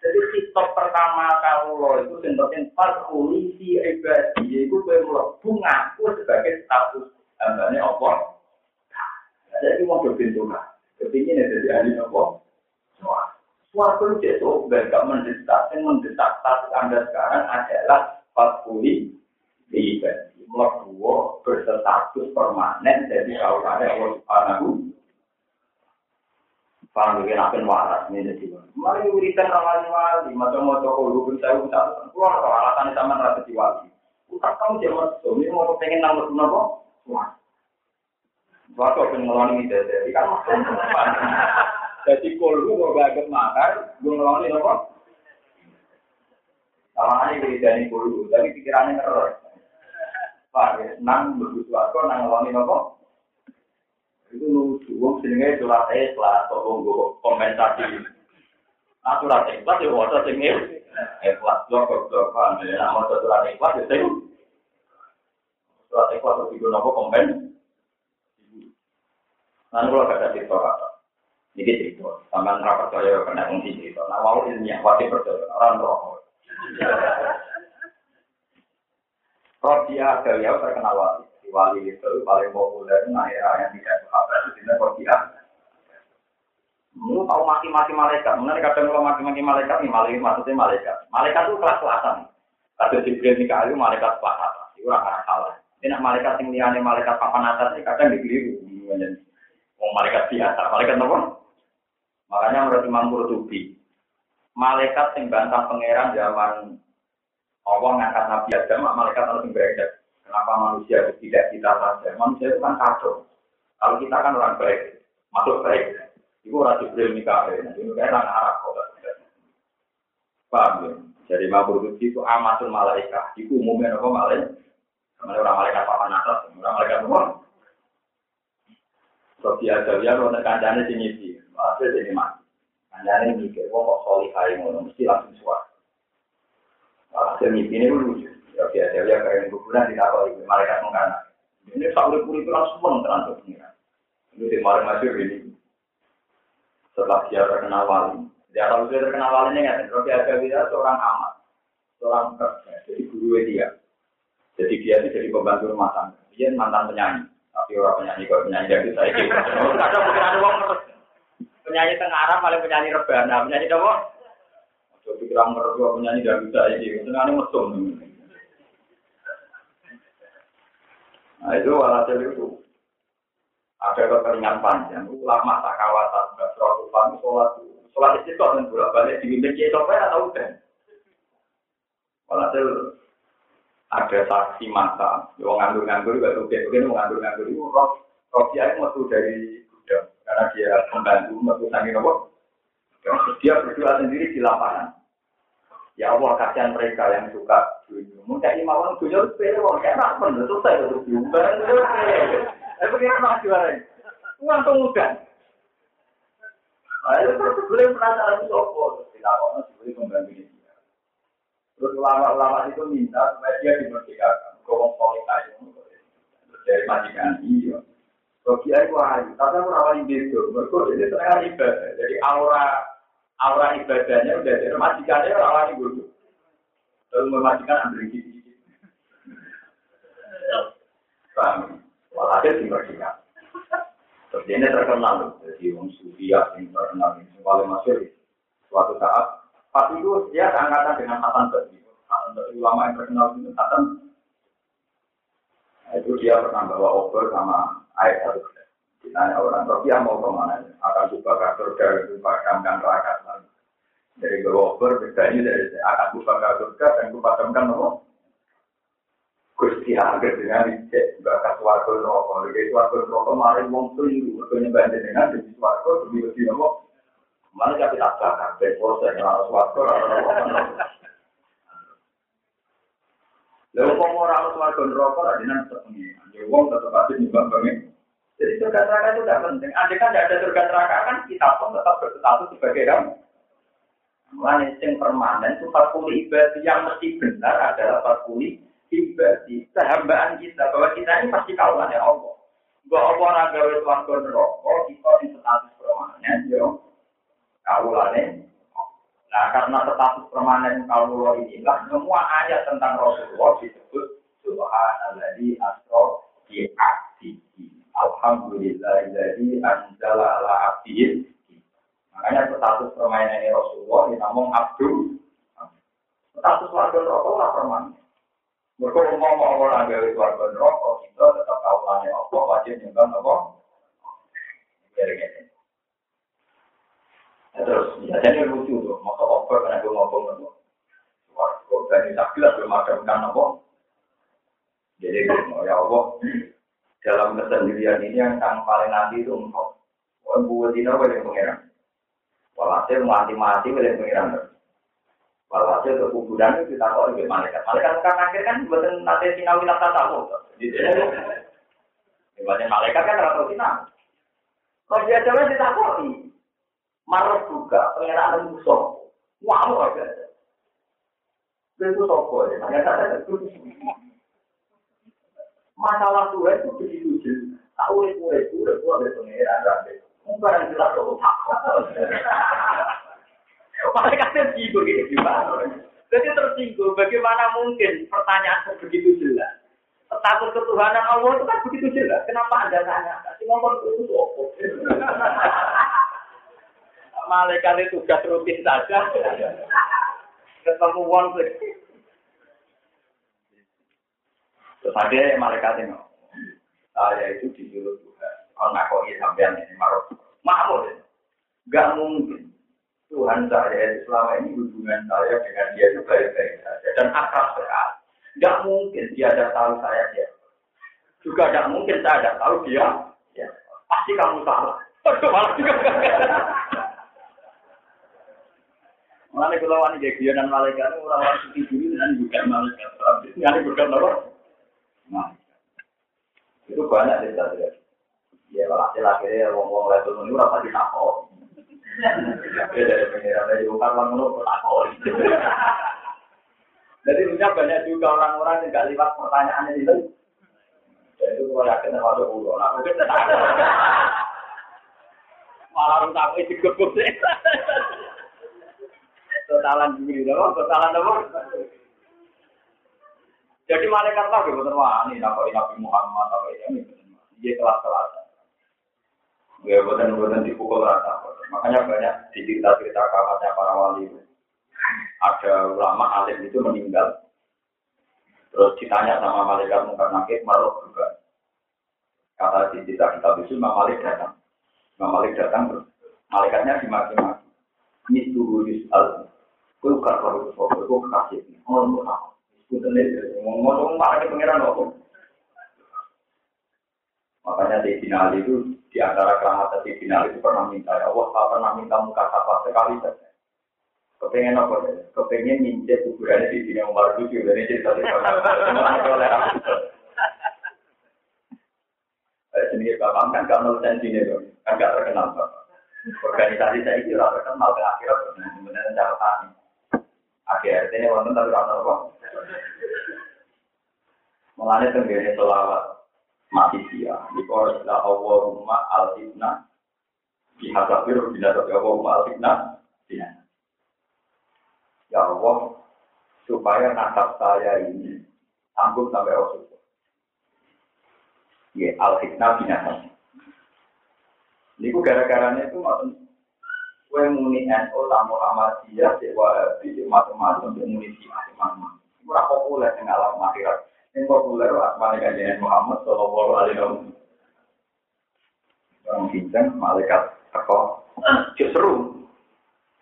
Jadi sitok pertama kaulo itu sing penting farkuli fi ibadi, yaiku kowe mlebu ngaku sebagai status hambane apa? Jadi mau berbentuk Kepingin ada di ahli apa? Suatu itu gak mendesak, yang mendesak status Anda sekarang adalah farkuli fi ibadi mlebu berstatus permanen jadi kaulane Allah Subhanahu Paham ya, akan waras ini jadi. Mari wiridan rawan wali, macam-macam kalau pun saya udah keluar alasan sama rasa di wali. Utak kamu dia masuk, ini mau pengen nambah nopo? Wah, waktu pengen ngeloni ini jadi kan *laughs* Jadi kalau gue gak makar, gue ngeloni nopo? Sama aja wiridan ini tapi pikirannya terus. Pak, ya, nang begitu aku nang ngeloni nopo. Itu lucu, wong jenenge surat ikhlas, kok nggo komentasi. Nah, surat ikhlas ya waca sing ikhlas kok kok kan ya nama surat ikhlas ya sing surat ikhlas itu nopo komen. Nah, kalau ada cerita apa? Ini cerita, sampai nggak percaya kena ngomong cerita. Nah, mau ilmiah, wajib percaya, orang. Rodia beliau terkenal wali. Di wali itu paling populer nah era yang tidak sahabat itu tidak Rodia. Lu tahu mati-mati malaikat, mana kadang kalau mati-mati malaikat nih malaikat maksudnya malaikat. Malaikat itu kelas-kelasan. Kata Jibril Mikael malaikat kelas Itu orang salah. Ini malaikat yang liane malaikat papan atas ini kadang dikeliru. Mau malaikat biasa, malaikat apa? Makanya menurut Imam Qurtubi, malaikat yang bantah pangeran zaman Allah ngangkat Nabi Adam, malaikat harus berbeda. Kenapa manusia itu tidak kita saja? Manusia itu kan kacau. Kalau kita kan orang baik, masuk baik. Itu orang Jibril Mikael. Ini kan orang Arab kok. Paham ya? Jadi Mabrududi itu amatul malaikat. Itu umumnya apa malaikat? Namanya orang malaikat papan atas, orang malaikat luar. Sofia Jawiyah, kalau kancane sini sih, masih jadi mati. Kancane mikir, kok solih kaya ngono, mesti langsung suara. Hasil mimpi ini lucu. Ya biasa ya kayak kuburan di kapal itu mereka mengkana. Ini sampai puri itu langsung mengenal pengiran. Ini di malam masih ini. Setelah dia terkenal wali, dia tahu dia terkenal walinya nggak? Robi dia seorang amat, seorang kerja, jadi guru dia. Jadi dia itu jadi pembantu rumah tangga. Dia mantan penyanyi, tapi orang penyanyi kalau penyanyi dari saya. *laughs* Ada mungkin ada uang penyanyi tengah Arab paling penyanyi rebana, penyanyi apa? Jadi kira mertua penyanyi dan bisa ini, senangnya mesum. Nah itu walhasil itu ada kekeringan panjang. Ulama suatu pan sholat sholat itu dan bolak balik dibimbing kita atau udah. Walhasil ada saksi mata, yang nganggur-nganggur juga tuh mungkin nganggur-nganggur itu dia itu dari karena dia membantu sangi nopo. Dia berdoa sendiri di lapangan. Ya Allah kasihan mereka yang suka dunia. Mungkin imawan dunia itu sepele, wong enak bener selesai itu dunia. Tapi bagaimana juara ini? Uang. Nah, itu terus beliau penasaran itu apa? Dilakukan sebagai pembantu dia. Terus ulama-ulama itu minta supaya dia dimerdekakan. Kau solid aja. Dari majikan iya. Dia itu ayu, tapi aku rawani beda. Mereka jadi setengah ibadah. Jadi aura aura ibadahnya udah jadi majikannya lain bodoh. Lalu memajikan ambil gigi. Walhasil di Medina. Terus ini terkenal, jadi Wong Sufia yang terkenal ini paling masuk. Suatu saat, pas itu dia seangkatan dengan Hasan Basri. Hasan Basri ulama yang terkenal itu Hasan. Nah, itu dia pernah bawa obor sama air satu Ditanya orang mau ke mana? Akan buka surga, buka kamkan neraka. Dari bedanya dari akan buka dan buka hampir dengan rokok. Warga rokok dengan lebih. Mana bakar. Ben proses harus. Lalu kok mau harus warga rokok ada nanti wong tetap aja nyembah banget. Jadi surga neraka itu tidak penting. Andai kan tidak ada surga neraka kan kita pun tetap berstatus sebagai ram. Mulai yang permanen itu parkuli ibadah yang mesti benar adalah parkuli ibadi, sehambaan kita bahwa kita ini pasti kawan ya Allah. Gak apa orang gawe suarga neraka, kita di status permanen, yo kawulane. Nah karena status permanen kawulo inilah semua ayat tentang Rasulullah disebut Subhanalladzi asra bi abdihi. Alhamdulillah jadi anjala ala abdihi. Makanya status permainan Rasulullah dinamung abdu. Status warga neraka lah permanen. Mereka mau mau orang gawe keluarga rokok, kita tetap tahu tanya apa, wajib nyembah. Terus, ya jadi lucu tuh, mau over karena gue ngomong apa. Warga dan tak jelas belum ada apa. Jadi mau ya Allah, dalam kesendirian ini yang yang paling nanti itu engkau. Wah, buat dina boleh pengiran. Walhasil mati-mati boleh pengiran. Walhasil ke kuburan itu kita kok lebih malaikat. Malaikat kan akhir kan buatan nanti sinawi nafsa tahu. Dibanding malaikat kan rata sinau. Kalau dia coba ditakoi, marah juga, pengenalan musuh. Wow, aja. Itu sopo ya, ternyata itu Masalah tua itu begitu jelas. Tahu itu, itu, itu, ada pengenalan rakyat. Mungkin yang jelas kalau tak. Malaikatnya sibuk ini gimana? Jadi tersinggung, bagaimana mungkin pertanyaan begitu jelas? Status ketuhanan Allah itu kan begitu jelas. Kenapa Anda tanya? Kasih ngomong itu apa? *laughs* Malaikat itu tugas rutin saja. Ketemu uang sih. Terus ada malaikat ini. Saya itu disuruh Tuhan. Kalau nak kok sampean ini marah. Mahmud. Gak mungkin. Tuhan saya selama ini hubungan saya dengan dia itu baik-baik saja dan akrab sekali. Tidak mungkin dia ada tahu saya dia. Juga tidak mungkin saya ada tahu dia. Ya. Pasti kamu salah. malah juga. Kalau wanita dia dan malaikat orang-orang seperti dulu dengan bukan malaikat. Ini bukan apa? Nah, itu banyak cerita dia. Ya, laki-laki, wong-wong level ini orang pasti takut. Jadi punya banyak juga orang-orang yang gak lihat pertanyaan itu. Jadi kalau yakin sama ada ulo, malah orang tak itu kebuk sih. Totalan dong, totalan apa? Jadi malaikat lah, betul wah ini Nabi Muhammad, Nabi ini, dia kelas-kelas. Ya, buatan-buatan dipukul rata. Makanya banyak di cerita-cerita kamarnya para wali. Ada ulama alim itu meninggal. Terus ditanya sama malaikat mungkar nakit, marah juga. Kata di cerita kitab itu, Imam Malik datang. Imam Malik datang, terus malaikatnya dimaki-maki. Ini tuh Yus'al. Gue bukan kalau itu, gue Gue sendiri, ngomong-ngomong, pengiran? Makanya di final itu di antara keramat di final itu pernah minta ya Allah tak pernah minta muka apa sekali saja. Kepengen apa ya? Kepengen mincet kuburannya di sini Umar itu juga ini cerita Sendiri bapak kan gak nol sini dong, kan gak terkenal bapak. Organisasi saya itu terkenal ke akhirat sebenarnya cara tani. Akhirnya ini wonten tapi rata apa? Mengenai tenggine selawat mati dia. Jika la Allahumma al-fitnah dihadapir bila tapi Allahumma al-fitnah Ya Allah, supaya nasab saya ini sanggup sampai Rasulullah. Ya, al-fitnah binasa. Niku gara-garanya itu maksud kue muni NU tamu Ahmadiyah, cek Wahabi, cek macam-macam, cek muni macam-macam. Itu ora populer yang alam akhirat. Yang populer asmane kajian Muhammad Sallallahu Alaihi Wasallam. Orang bincang malaikat teko, seru.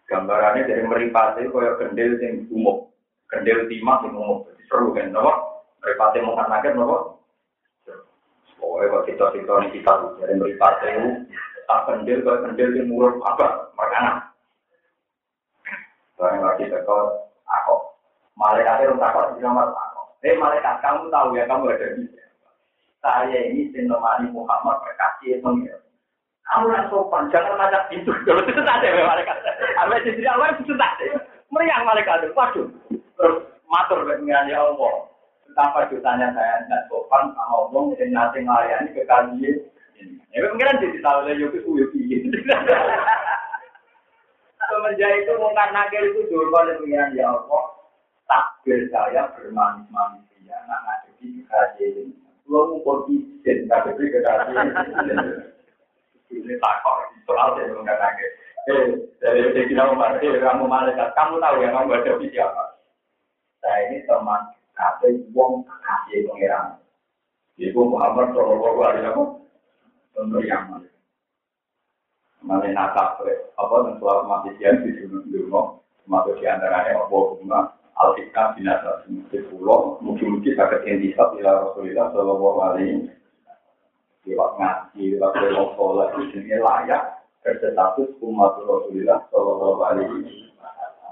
Gambarannya dari meripati kaya gendel yang umum, gendel timah yang umum, seru kan, nopo? Meripati naket nopo? Pokoknya kalau kita kita ini kita dari meripat itu tak kendil kalau kendil di mulut apa makanan. Barang lagi tekor aku malaikat itu takut di nomor aku. Eh malaikat kamu tahu ya kamu ada di saya ini sinomani Muhammad berkasih pengira. Kamu yang sopan, jangan pintu. *laughs* Kalau itu ada malaikat. Apa sih tidak awal itu tak. Meriang malaikat itu, waduh. Terus matur dengan ya Allah. Betapa dosanya saya tidak sopan sama Allah yang nanti melayani ke. Ya pengiran jadi tahu lah yuk itu *laughs* yuk Semenjak itu mungkin nakir itu yang pengiran ya Allah. Takbir saya bermanis-manis ya. Nak kekasih. Ini takor. Soal saya nakir. Eh, dari kamu malaikat, kamu tahu ya kamu siapa? Saya ini teman kabeh wong kekasih. Ibu Muhammad Shallallahu Alaihi Wasallam untuk yang? Mana nakap apa dan soal masih siap di sini dulu, termasuk di antaranya apa bunga al-hikam binasa di pulau, mungkin-mungkin sakit intisab ila Rasulullah Shallallahu Alaihi lewat ngaji, lewat lewat sholat di sini layak berstatus umat Rasulullah Shallallahu Alaihi.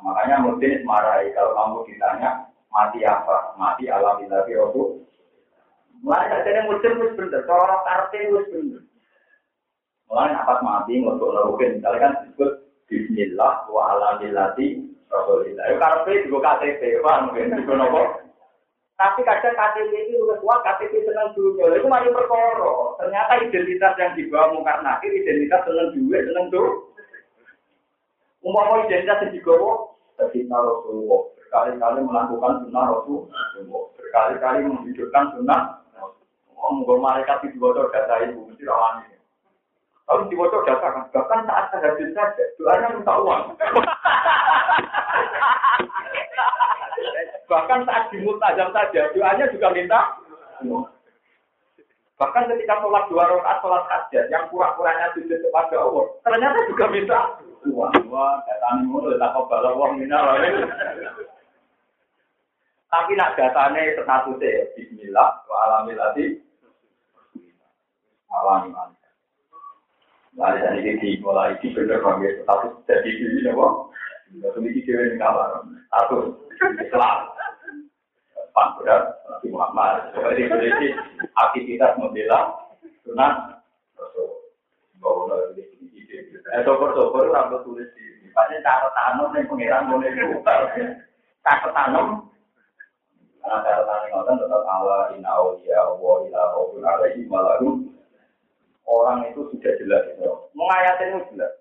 Makanya mungkin marahi kalau kamu ditanya mati apa? Mati alhamdulillah Rasul. Mulai katanya muslim mus bener, orang karate mus bener. Mulai apa mati untuk lakukan, misalnya kan disebut Bismillah wa alhamdulillati Rasulillah. Itu karate juga KTP, mungkin juga nopo. Tapi kadang KTP itu lebih kuat, KTP senang dunia. Itu masih perkara. Ternyata identitas yang dibawa mungkar nakir, identitas senang duit, senang tuh. Umpama identitas yang dibawa, tercinta Rasulullah. Berkali-kali melakukan sunnah Rasulullah. Berkali-kali menghidupkan sunnah. Oh, mungkin malaikat di bocor data ibu, mesti rawani. Kalau di bocor data kan, bahkan saat terhadap saja, doanya minta uang. *laughs* Bahkan saat di mutajam saja, doanya juga minta uang. Bahkan ketika sholat dua rakaat sholat hajat yang pura-puranya sujud kepada Allah, ternyata juga minta uang. Wah, datanya mulu, tak kau uang minal. Tapi nak datanya statusnya Bismillah, wa alamilati, alami Lalu dari ini mulai di bener panggil status jadi ini apa? Tidak memiliki cewek yang kalah. Status Islam. Pak berat, Nabi Muhammad. Jadi aktivitas membela sunat Rasul. Bahwa eh sopor-sopor rambut tulis di Pasti cara tanam yang pengiran boleh buka. Cara tanam karena cara tanam ngoten tetap Allah inna awliya wa ila qaulun alaihi malakum orang itu sudah jelas itu. Mengayatin itu jelas.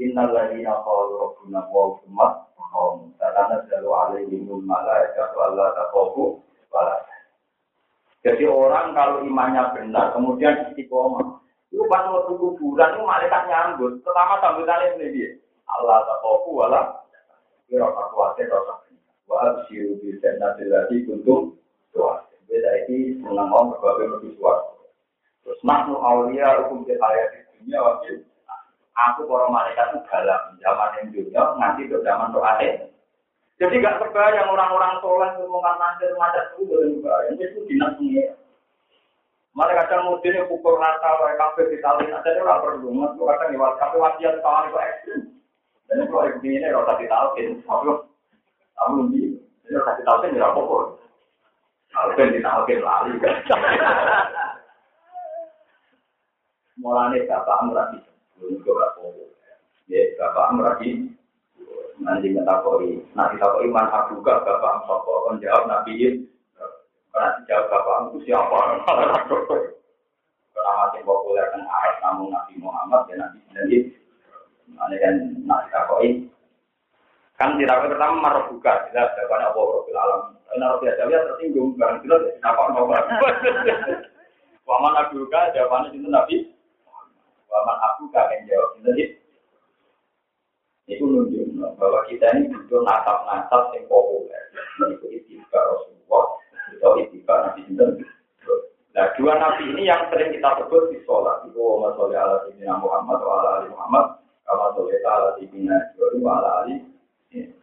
Innal ladzina qalu rabbuna wa umat qawm tatana jalu alaihimul malaikatu alla taqafu wala Jadi orang kalau imannya benar, kemudian istiqomah, itu pas waktu kuburan itu malaikat nyambut. Pertama sambutannya ini dia. Allah taqafu wala kira khawatir rasa. Wa absyiru bi jannati allati kuntum doa. Beda ini senang om berbagai lebih suara. Terus maknu aulia hukum di ayat di dunia wakil. Aku para malaikat itu galam zaman yang dunia nanti ke zaman doa Jadi gak terbayang orang-orang soleh ngomongkan nanti macam itu boleh bayang itu dinas ini. Mereka kadang mungkin yang pukul rata, kayak kafe di tali, ada orang perlu, mas kadang lewat kafe wasiat kawan itu ekstrim. Dan kalau ini ini rasa ditalkin, aku ini ini rasa ditalkin ya apa Kalau ditalkin lali kan. *laughs* mulane bapak juga gak popo ya bapak merati nanti ngetakoi nanti takoi man abuka bapak sopo kon jawab nabi nanti jawab bapak itu siapa? Karena masih populer kan Arab namun Nabi Muhammad dan Nabi jadi nanti kan nanti takoi kan tidak pertama marah buka jelas jawabannya apa Rabbil Alam karena Rabbil Alam tersinggung. Barang jelas kenapa nopo *laughs* Waman abuka jawabannya itu Nabi. Waman abuka yang jawab itu itu nunjuk bahwa kita ini butuh natap-natap yang populer. Itu itiba Rasulullah, itu itiba Nabi Sinten. Nah, dua nabi ini yang sering kita sebut di sholat. Itu wa sholli ala sayyidina Muhammad wa ala ali Muhammad. Kama sholli ala sayyidina Ibrahim wa ala ali.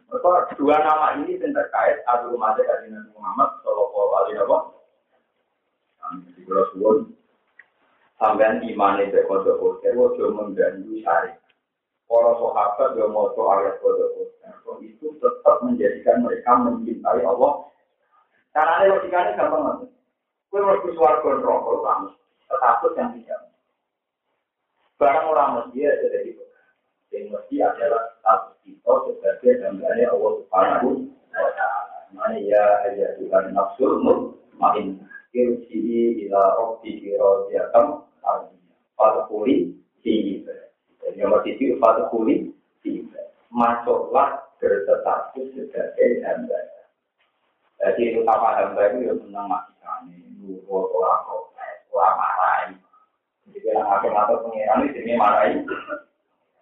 Maka dua nama ini yang terkait adu madzhab dari Nabi Muhammad sallallahu alaihi wasallam. Di Rasul sampean iman itu kodok kodok, ojo mengganggu syariat. Para sahabat yang mau ayat kodok itu tetap menjadikan mereka mencintai Allah. Caranya logikanya gampang banget. Kue mesti suarga rokok kamu, status yang tidak. Barang orang mesti ada di yang mesti adalah status kita sebagai gambarnya Allah Subhanahu wa Ta'ala. Mana ya aja Tuhan nafsul makin irji'i ila rabbi radiyatan pada kuli di Jadi nomor tiga pada kuli di Masuklah berstatus sebagai hamba. Jadi utama hamba itu yang senang mati nurut orang protes, orang marahi. Jadi yang ngatur ngatur pengiran itu ini marahi.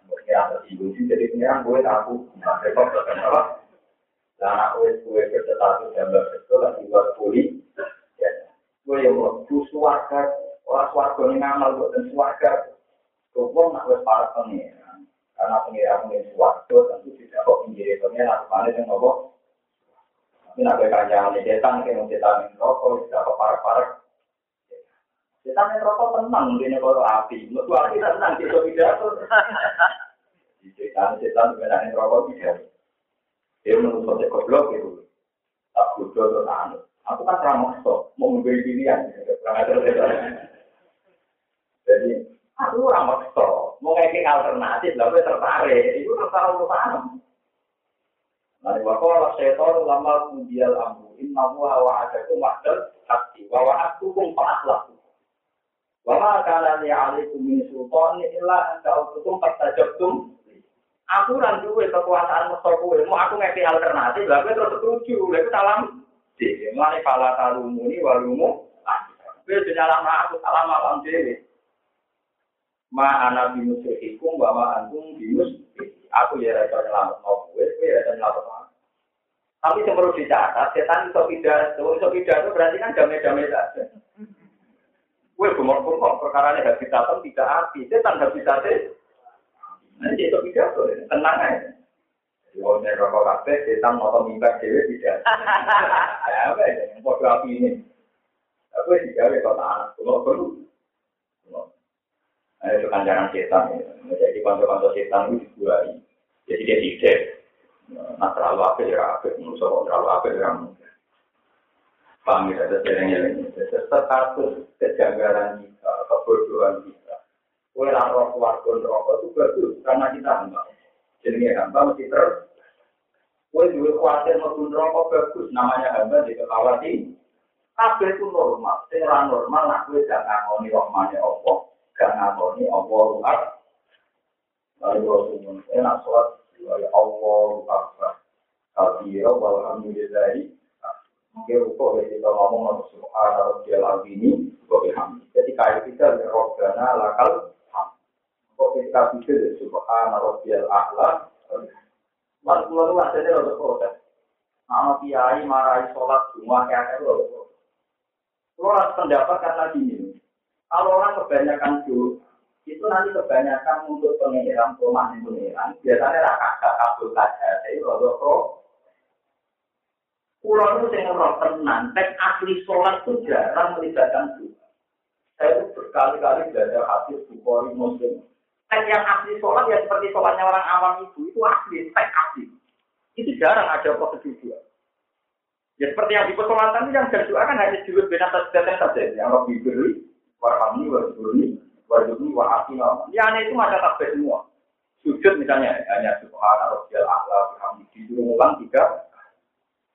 Pengiran tersinggung sih, jadi pengiran gue tahu. Nah, besok terus apa? Dan aku gue satu jam betul lagi buat pulih. Ya, gue yang mau suarga, orang suarga ini ngamal buat dan suarga. Gue nak gue para pengiran. Karena pengiran pengiran suarga tentu tidak kok pinggir pengiran. Aku mana yang ngomong ini nak kanjang ini setan, setan ini rokok, tidak keparak-parak. Setan ini rokok tenang, ini kalau api. Menurut api tenang, kita pidato. Setan, setan sebenarnya rokok tidak. Dia menurut saya goblok itu. Tak bodoh atau anut. Aku kan ramah stop, mau membeli pilihan. Jadi, aku ramah stop, mau ngekik alternatif, lalu tertarik. Itu tertarik untuk Nah, wakola setan lama kudial amru inna huwa wa'adakum wa'dal hati wa wa'adukum fa'ahlaku. Wa ma kana li 'alaikum min sultan illa an ta'tukum fastajabtum. Aku ora duwe kekuasaan mesti kowe, mau aku ngeki alternatif, lha kowe terus setuju, lha iku salam. Mulai pala talumuni walumu. Kowe jenala aku salam alam dhewe. Ma ana bimusrikum wa ma antum bimus. Aku ya rasa nyelamat mau kowe, kowe ya rasa nyelamat tapi yang perlu dicatat, setan itu pidato, itu pidato berarti kan damai-damai saja. Kue bumor-bumor, perkara ini habis datang tidak api, setan habis datang. Nanti itu pidato, tenang aja. Kalau ini rokok kafe, setan mau mimbar dewe tidak. Ya *laughs* apa ya, yang bodoh api ini. Aku sih gawe kota anak, kalau perlu. Nah, itu kan jangan setan ya. Jadi konco-konco setan itu dibuai. Jadi dia tidak. Nah terlalu apa ya apa, menurut terlalu apa ya Paham ya, ada sering Status kejanggalan kita, kebodohan kita. Kue roh keluarga rokok itu bagus, karena kita hamba. Jadi hamba mesti terus. Kue juga khawatir maupun rokok bagus, namanya hamba di kekawati. Kabeh itu normal, sing normal, nak kue gak ngakoni rahmanya Allah, gak ngakoni Allah luar. Lalu Rasulullah, enak sholat ya Allah. Kabira walhamdulillahi. Mungkin ya kita ngomong ini, Jadi kita ya ham. Kok kita ya. Lalu lalu ada ada protes. Nama kiai marahi sholat semua kayak pendapat karena gini, kalau orang kebanyakan dulu itu nanti kebanyakan untuk pengirang rumah yang pengirang biasanya rakyat kakak kabul saja jadi rodo pro pulau itu saya roh tenang tek asli sholat itu jarang melibatkan juga saya itu berkali-kali belajar hadis bukhari muslim. Tek yang asli sholat ya seperti sholatnya orang awam itu itu asli tek asli. Itu jarang ada prosedur ya seperti yang di pesolatan yang berdoa kan hanya jurus beda saja saja yang lebih beri warhamni warhamni wajibni wa atina. Ya aneh itu macam takbir semua. Sujud misalnya hanya subhana rabbiyal a'la bihamdihi dulu ulang tiga.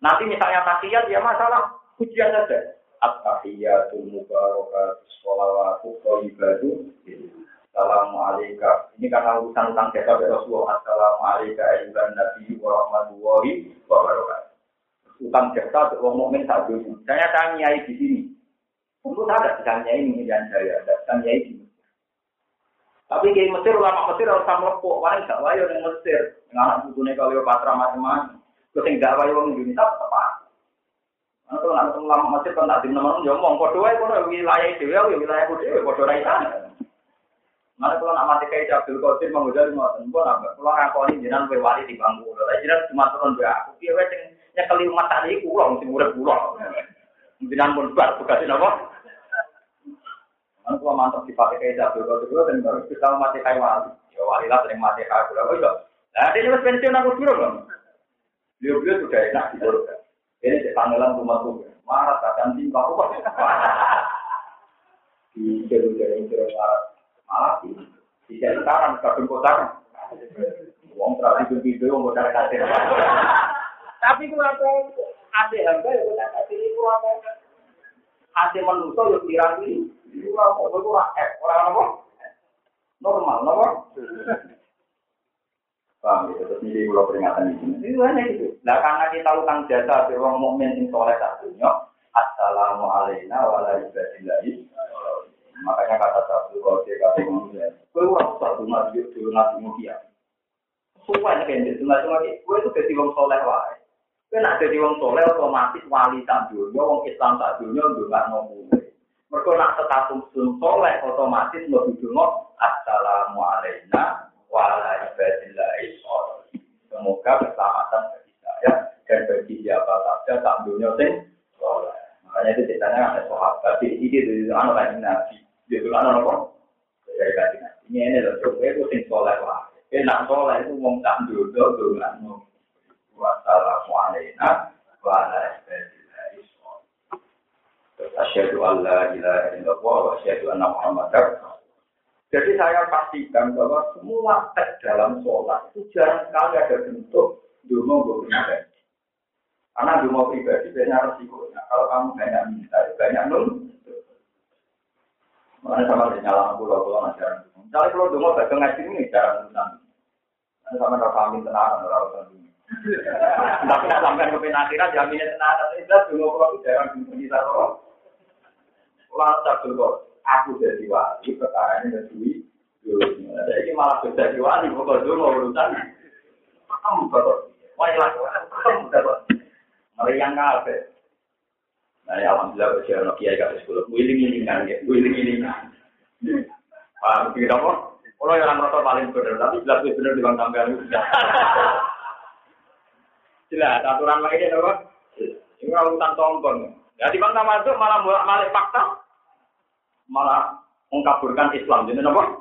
Nanti misalnya tahiyat ya masalah pujian saja. At-tahiyatul mubarakatus sholawatu thayyibatu. Assalamualaikum. Ini karena urusan tentang kita dari Rasulullah. Assalamualaikum ayuhan nabi wa rahmatullahi wa. Utang jasa untuk orang mukmin tak dulu. Saya tanya di sini. Saya ada misalnya ini yang saya ada misalnya ini. Tapi kayak Mesir ulama Mesir harus sama lepuk, wah gak wayo yang Mesir, anak putune Cleopatra macam-macam. Terus yang gak wayo yang Indonesia tepat. Karena kalau anak ulama Mesir kan tak di nomor ngomong, kode wae kono wilayah itu ya wilayah kode wae kode rai sana. Mana kalau nak mati kayak Abdul Qadir lima tahun pun apa? Kalau ngakoni jinan wali di bangku, jinan cuma turun dua. Aku kira yang nyekeli umat tadi kurang, mesti murid kurang. Jinan pun bar, tugasin apa? Kan kalau mantap dipakai kayak jatuh kalau dulu dan baru kita mati kayak wali. Ya wali lah sering mati kayak aku lah. Nah, dia harus pensiun aku dulu dong. Beliau beliau sudah enak di surga. Ini di panggilan rumah tuh. Marah kadang tinggal *laughs* aku pakai. Di jalan jalan jalan marah. Malah di di jalan sekarang kadang kotor. Uang terakhir itu video mau cari kasir. Tapi kalau ada hamba ya udah kasir itu apa? Ada manusia yang dirapi. Itu orang kok orang apa? Normal, apa? Paham gitu, terus ini kalau peringatan. Itu hanya gitu. Nah karena kita utang jasa di orang mukmin yang soleh satunya, Assalamualaikum warahmatullahi Makanya kata satu kalau dia kata gue orang satu nasi dulu nasi mulia. Semua yang kayak gitu, nasi mulia, gue itu jadi orang soleh wae. Gue nak jadi orang soleh otomatis wali tak dunia, orang Islam tak dunia, nggak ngomong. Mereka nak status sun soleh otomatis lebih dulu assalamualaikum warahmatullahi wabarakatuh. Semoga keselamatan bagi saya dan bagi siapa saja tak dunia sing soleh. Makanya itu ceritanya ada di ini itu anak lagi nabi. Itu anak apa? Dari kaji nabi. Ini ini loh, coba itu sing soleh lah. Enak soleh itu mau tak dunia Wassalamualaikum warahmatullahi asyhadu an la ilaha illallah wa asyhadu anna muhammadar jadi saya pastikan bahwa semua teks dalam sholat itu jarang sekali ada bentuk dungo pribadi. Karena dungo pribadi banyak resikonya. Kalau kamu banyak minta, banyak nul. Makanya sama dengan nyala pulau jarang. Misalnya kalau dungo baca ngaji ini jarang nul. Karena sama rasa amin tenang, orang Tapi nak sampai ke penakhiran jaminnya tenang. Tapi jelas dungo pulau itu jarang bisa Kalau tak aku jadi wali, perkara ini jadi Jadi ini malah jadi wali, pokok dulu urusan. Kamu. Wali lah, kamu. Malah yang kafe. Nah, ya alhamdulillah berjalan no kiai kafe sekolah. Wiling ilingan, ya, wiling ilingan. Paham tidak kok? Kalau yang merasa paling benar, tapi jelas benar di bang tanggal itu. Jelas, aturan lagi apa? Ini urusan tongkon. Ya di bang itu malah malah fakta malah mengkaburkan Islam. Jadi apa?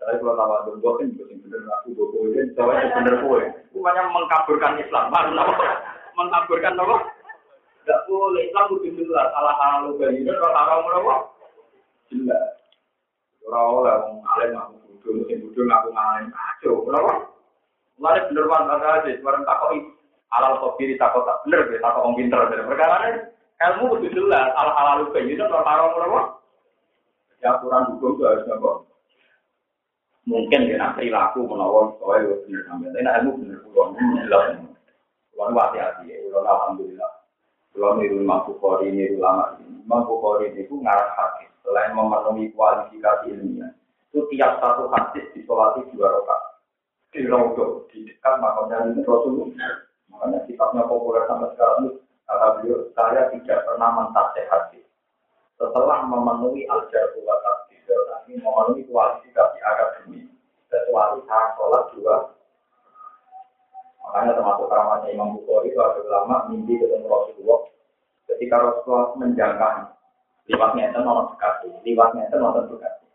Saya kalau tahu ada gue kan juga bener aku gue gue ini cowok bener gue. Bukannya mengkaburkan Islam, malah apa? Mengkaburkan apa? Tidak boleh Islam itu jelas. Salah gak ini, kalau haram apa? Jelas. Orang orang alim aku bodoh, musim bodoh aku ngalim kacau. Kenapa? Mulai bener banget aja, sekarang takoi alal kopiri takut tak bener, takut orang pinter. Perkara ilmu itu jelas. Salah salah lu ini, kalau haram apa? ya aturan hukum itu harus apa? Mungkin kena perilaku menawa soal itu benar sampai. Tapi ilmu benar pulau ini jelas. Pulau hati-hati ya. Pulau alhamdulillah. Pulau niru Imam Bukhari, niru lama ini. Imam Bukhari itu ngarah hadis. Selain memenuhi kualifikasi ilmiah, itu tiap satu hadis disolati dua rakaat. Di Raudhah, di dekat makamnya Rasulullah. Makanya kitabnya populer sampai sekarang kata beliau, saya tidak pernah mentafsir hadis setelah memenuhi al-jarhu wa ini memenuhi kualifikasi akademi kecuali saat sholat juga makanya termasuk keramatnya Imam Bukhari itu ada ulama mimpi ketemu Rasulullah. Ketika Rasulullah menjangkau liwatnya itu nomor sekali liwatnya itu nomor sekali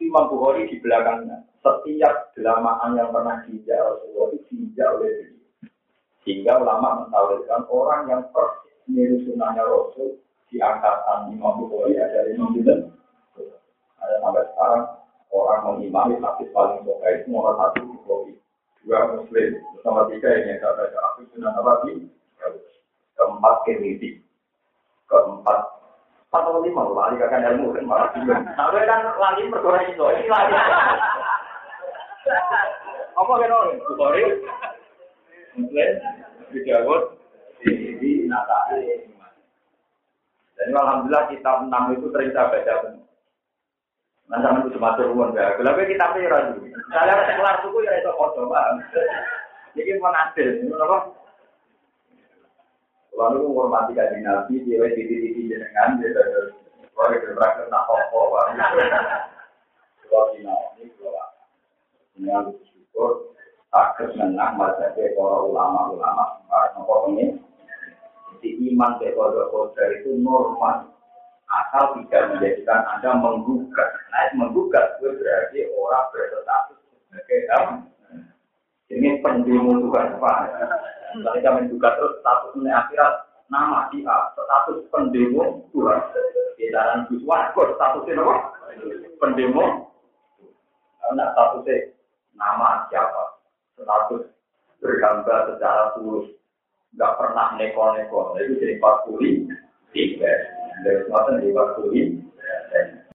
Imam Bukhari di belakangnya setiap delamaan yang pernah diinjak Rasulullah itu diinjak oleh beliau sehingga ulama mentawilkan orang yang persis mirip sunnahnya Rasul di angkatan Imam Bukhari ada Imam Bukhari. Ada sampai sekarang orang mengimami hadis paling pokok itu nomor satu Bukhari, dua Muslim, nomor tiga yang saya baca aku sudah Nabi, keempat Kennedy, keempat empat atau lima lali kakak ilmu kan malah bingung. Tapi kan lagi perkara itu, ini lagi. Apa kan orang Bukhari, Muslim, Bidawud, ini Natal. Jadi alhamdulillah kitab enam itu sering saya baca. Nah, sama itu cuma turun ya. Kalau kita pira dulu. Saya kelar suku ya itu foto, Pak. Jadi mau nasil, apa? Lalu menghormati kaji nabi, dia di titik jenengan, dia terus kalau itu berakhir nak koko, Pak. Kalau ini kalau ini harus akhir menang masa para ulama-ulama, para nopo ini. Jadi iman kepada kodar itu normal asal tidak menjadikan Anda menggugat. Nah, menggugat itu berarti orang berstatus sebagai Ini pendemo Tuhan Pak. Kalau kita menggugat terus statusnya akhirat nama dia status pendemo Tuhan. Edaran Guswan kok statusnya apa? Pendemo. Nah, statusnya nama siapa? Status berhamba secara tulus. Enggak pernah neko-neko. Itu jadi 40 tiga. Dari semacam di ini.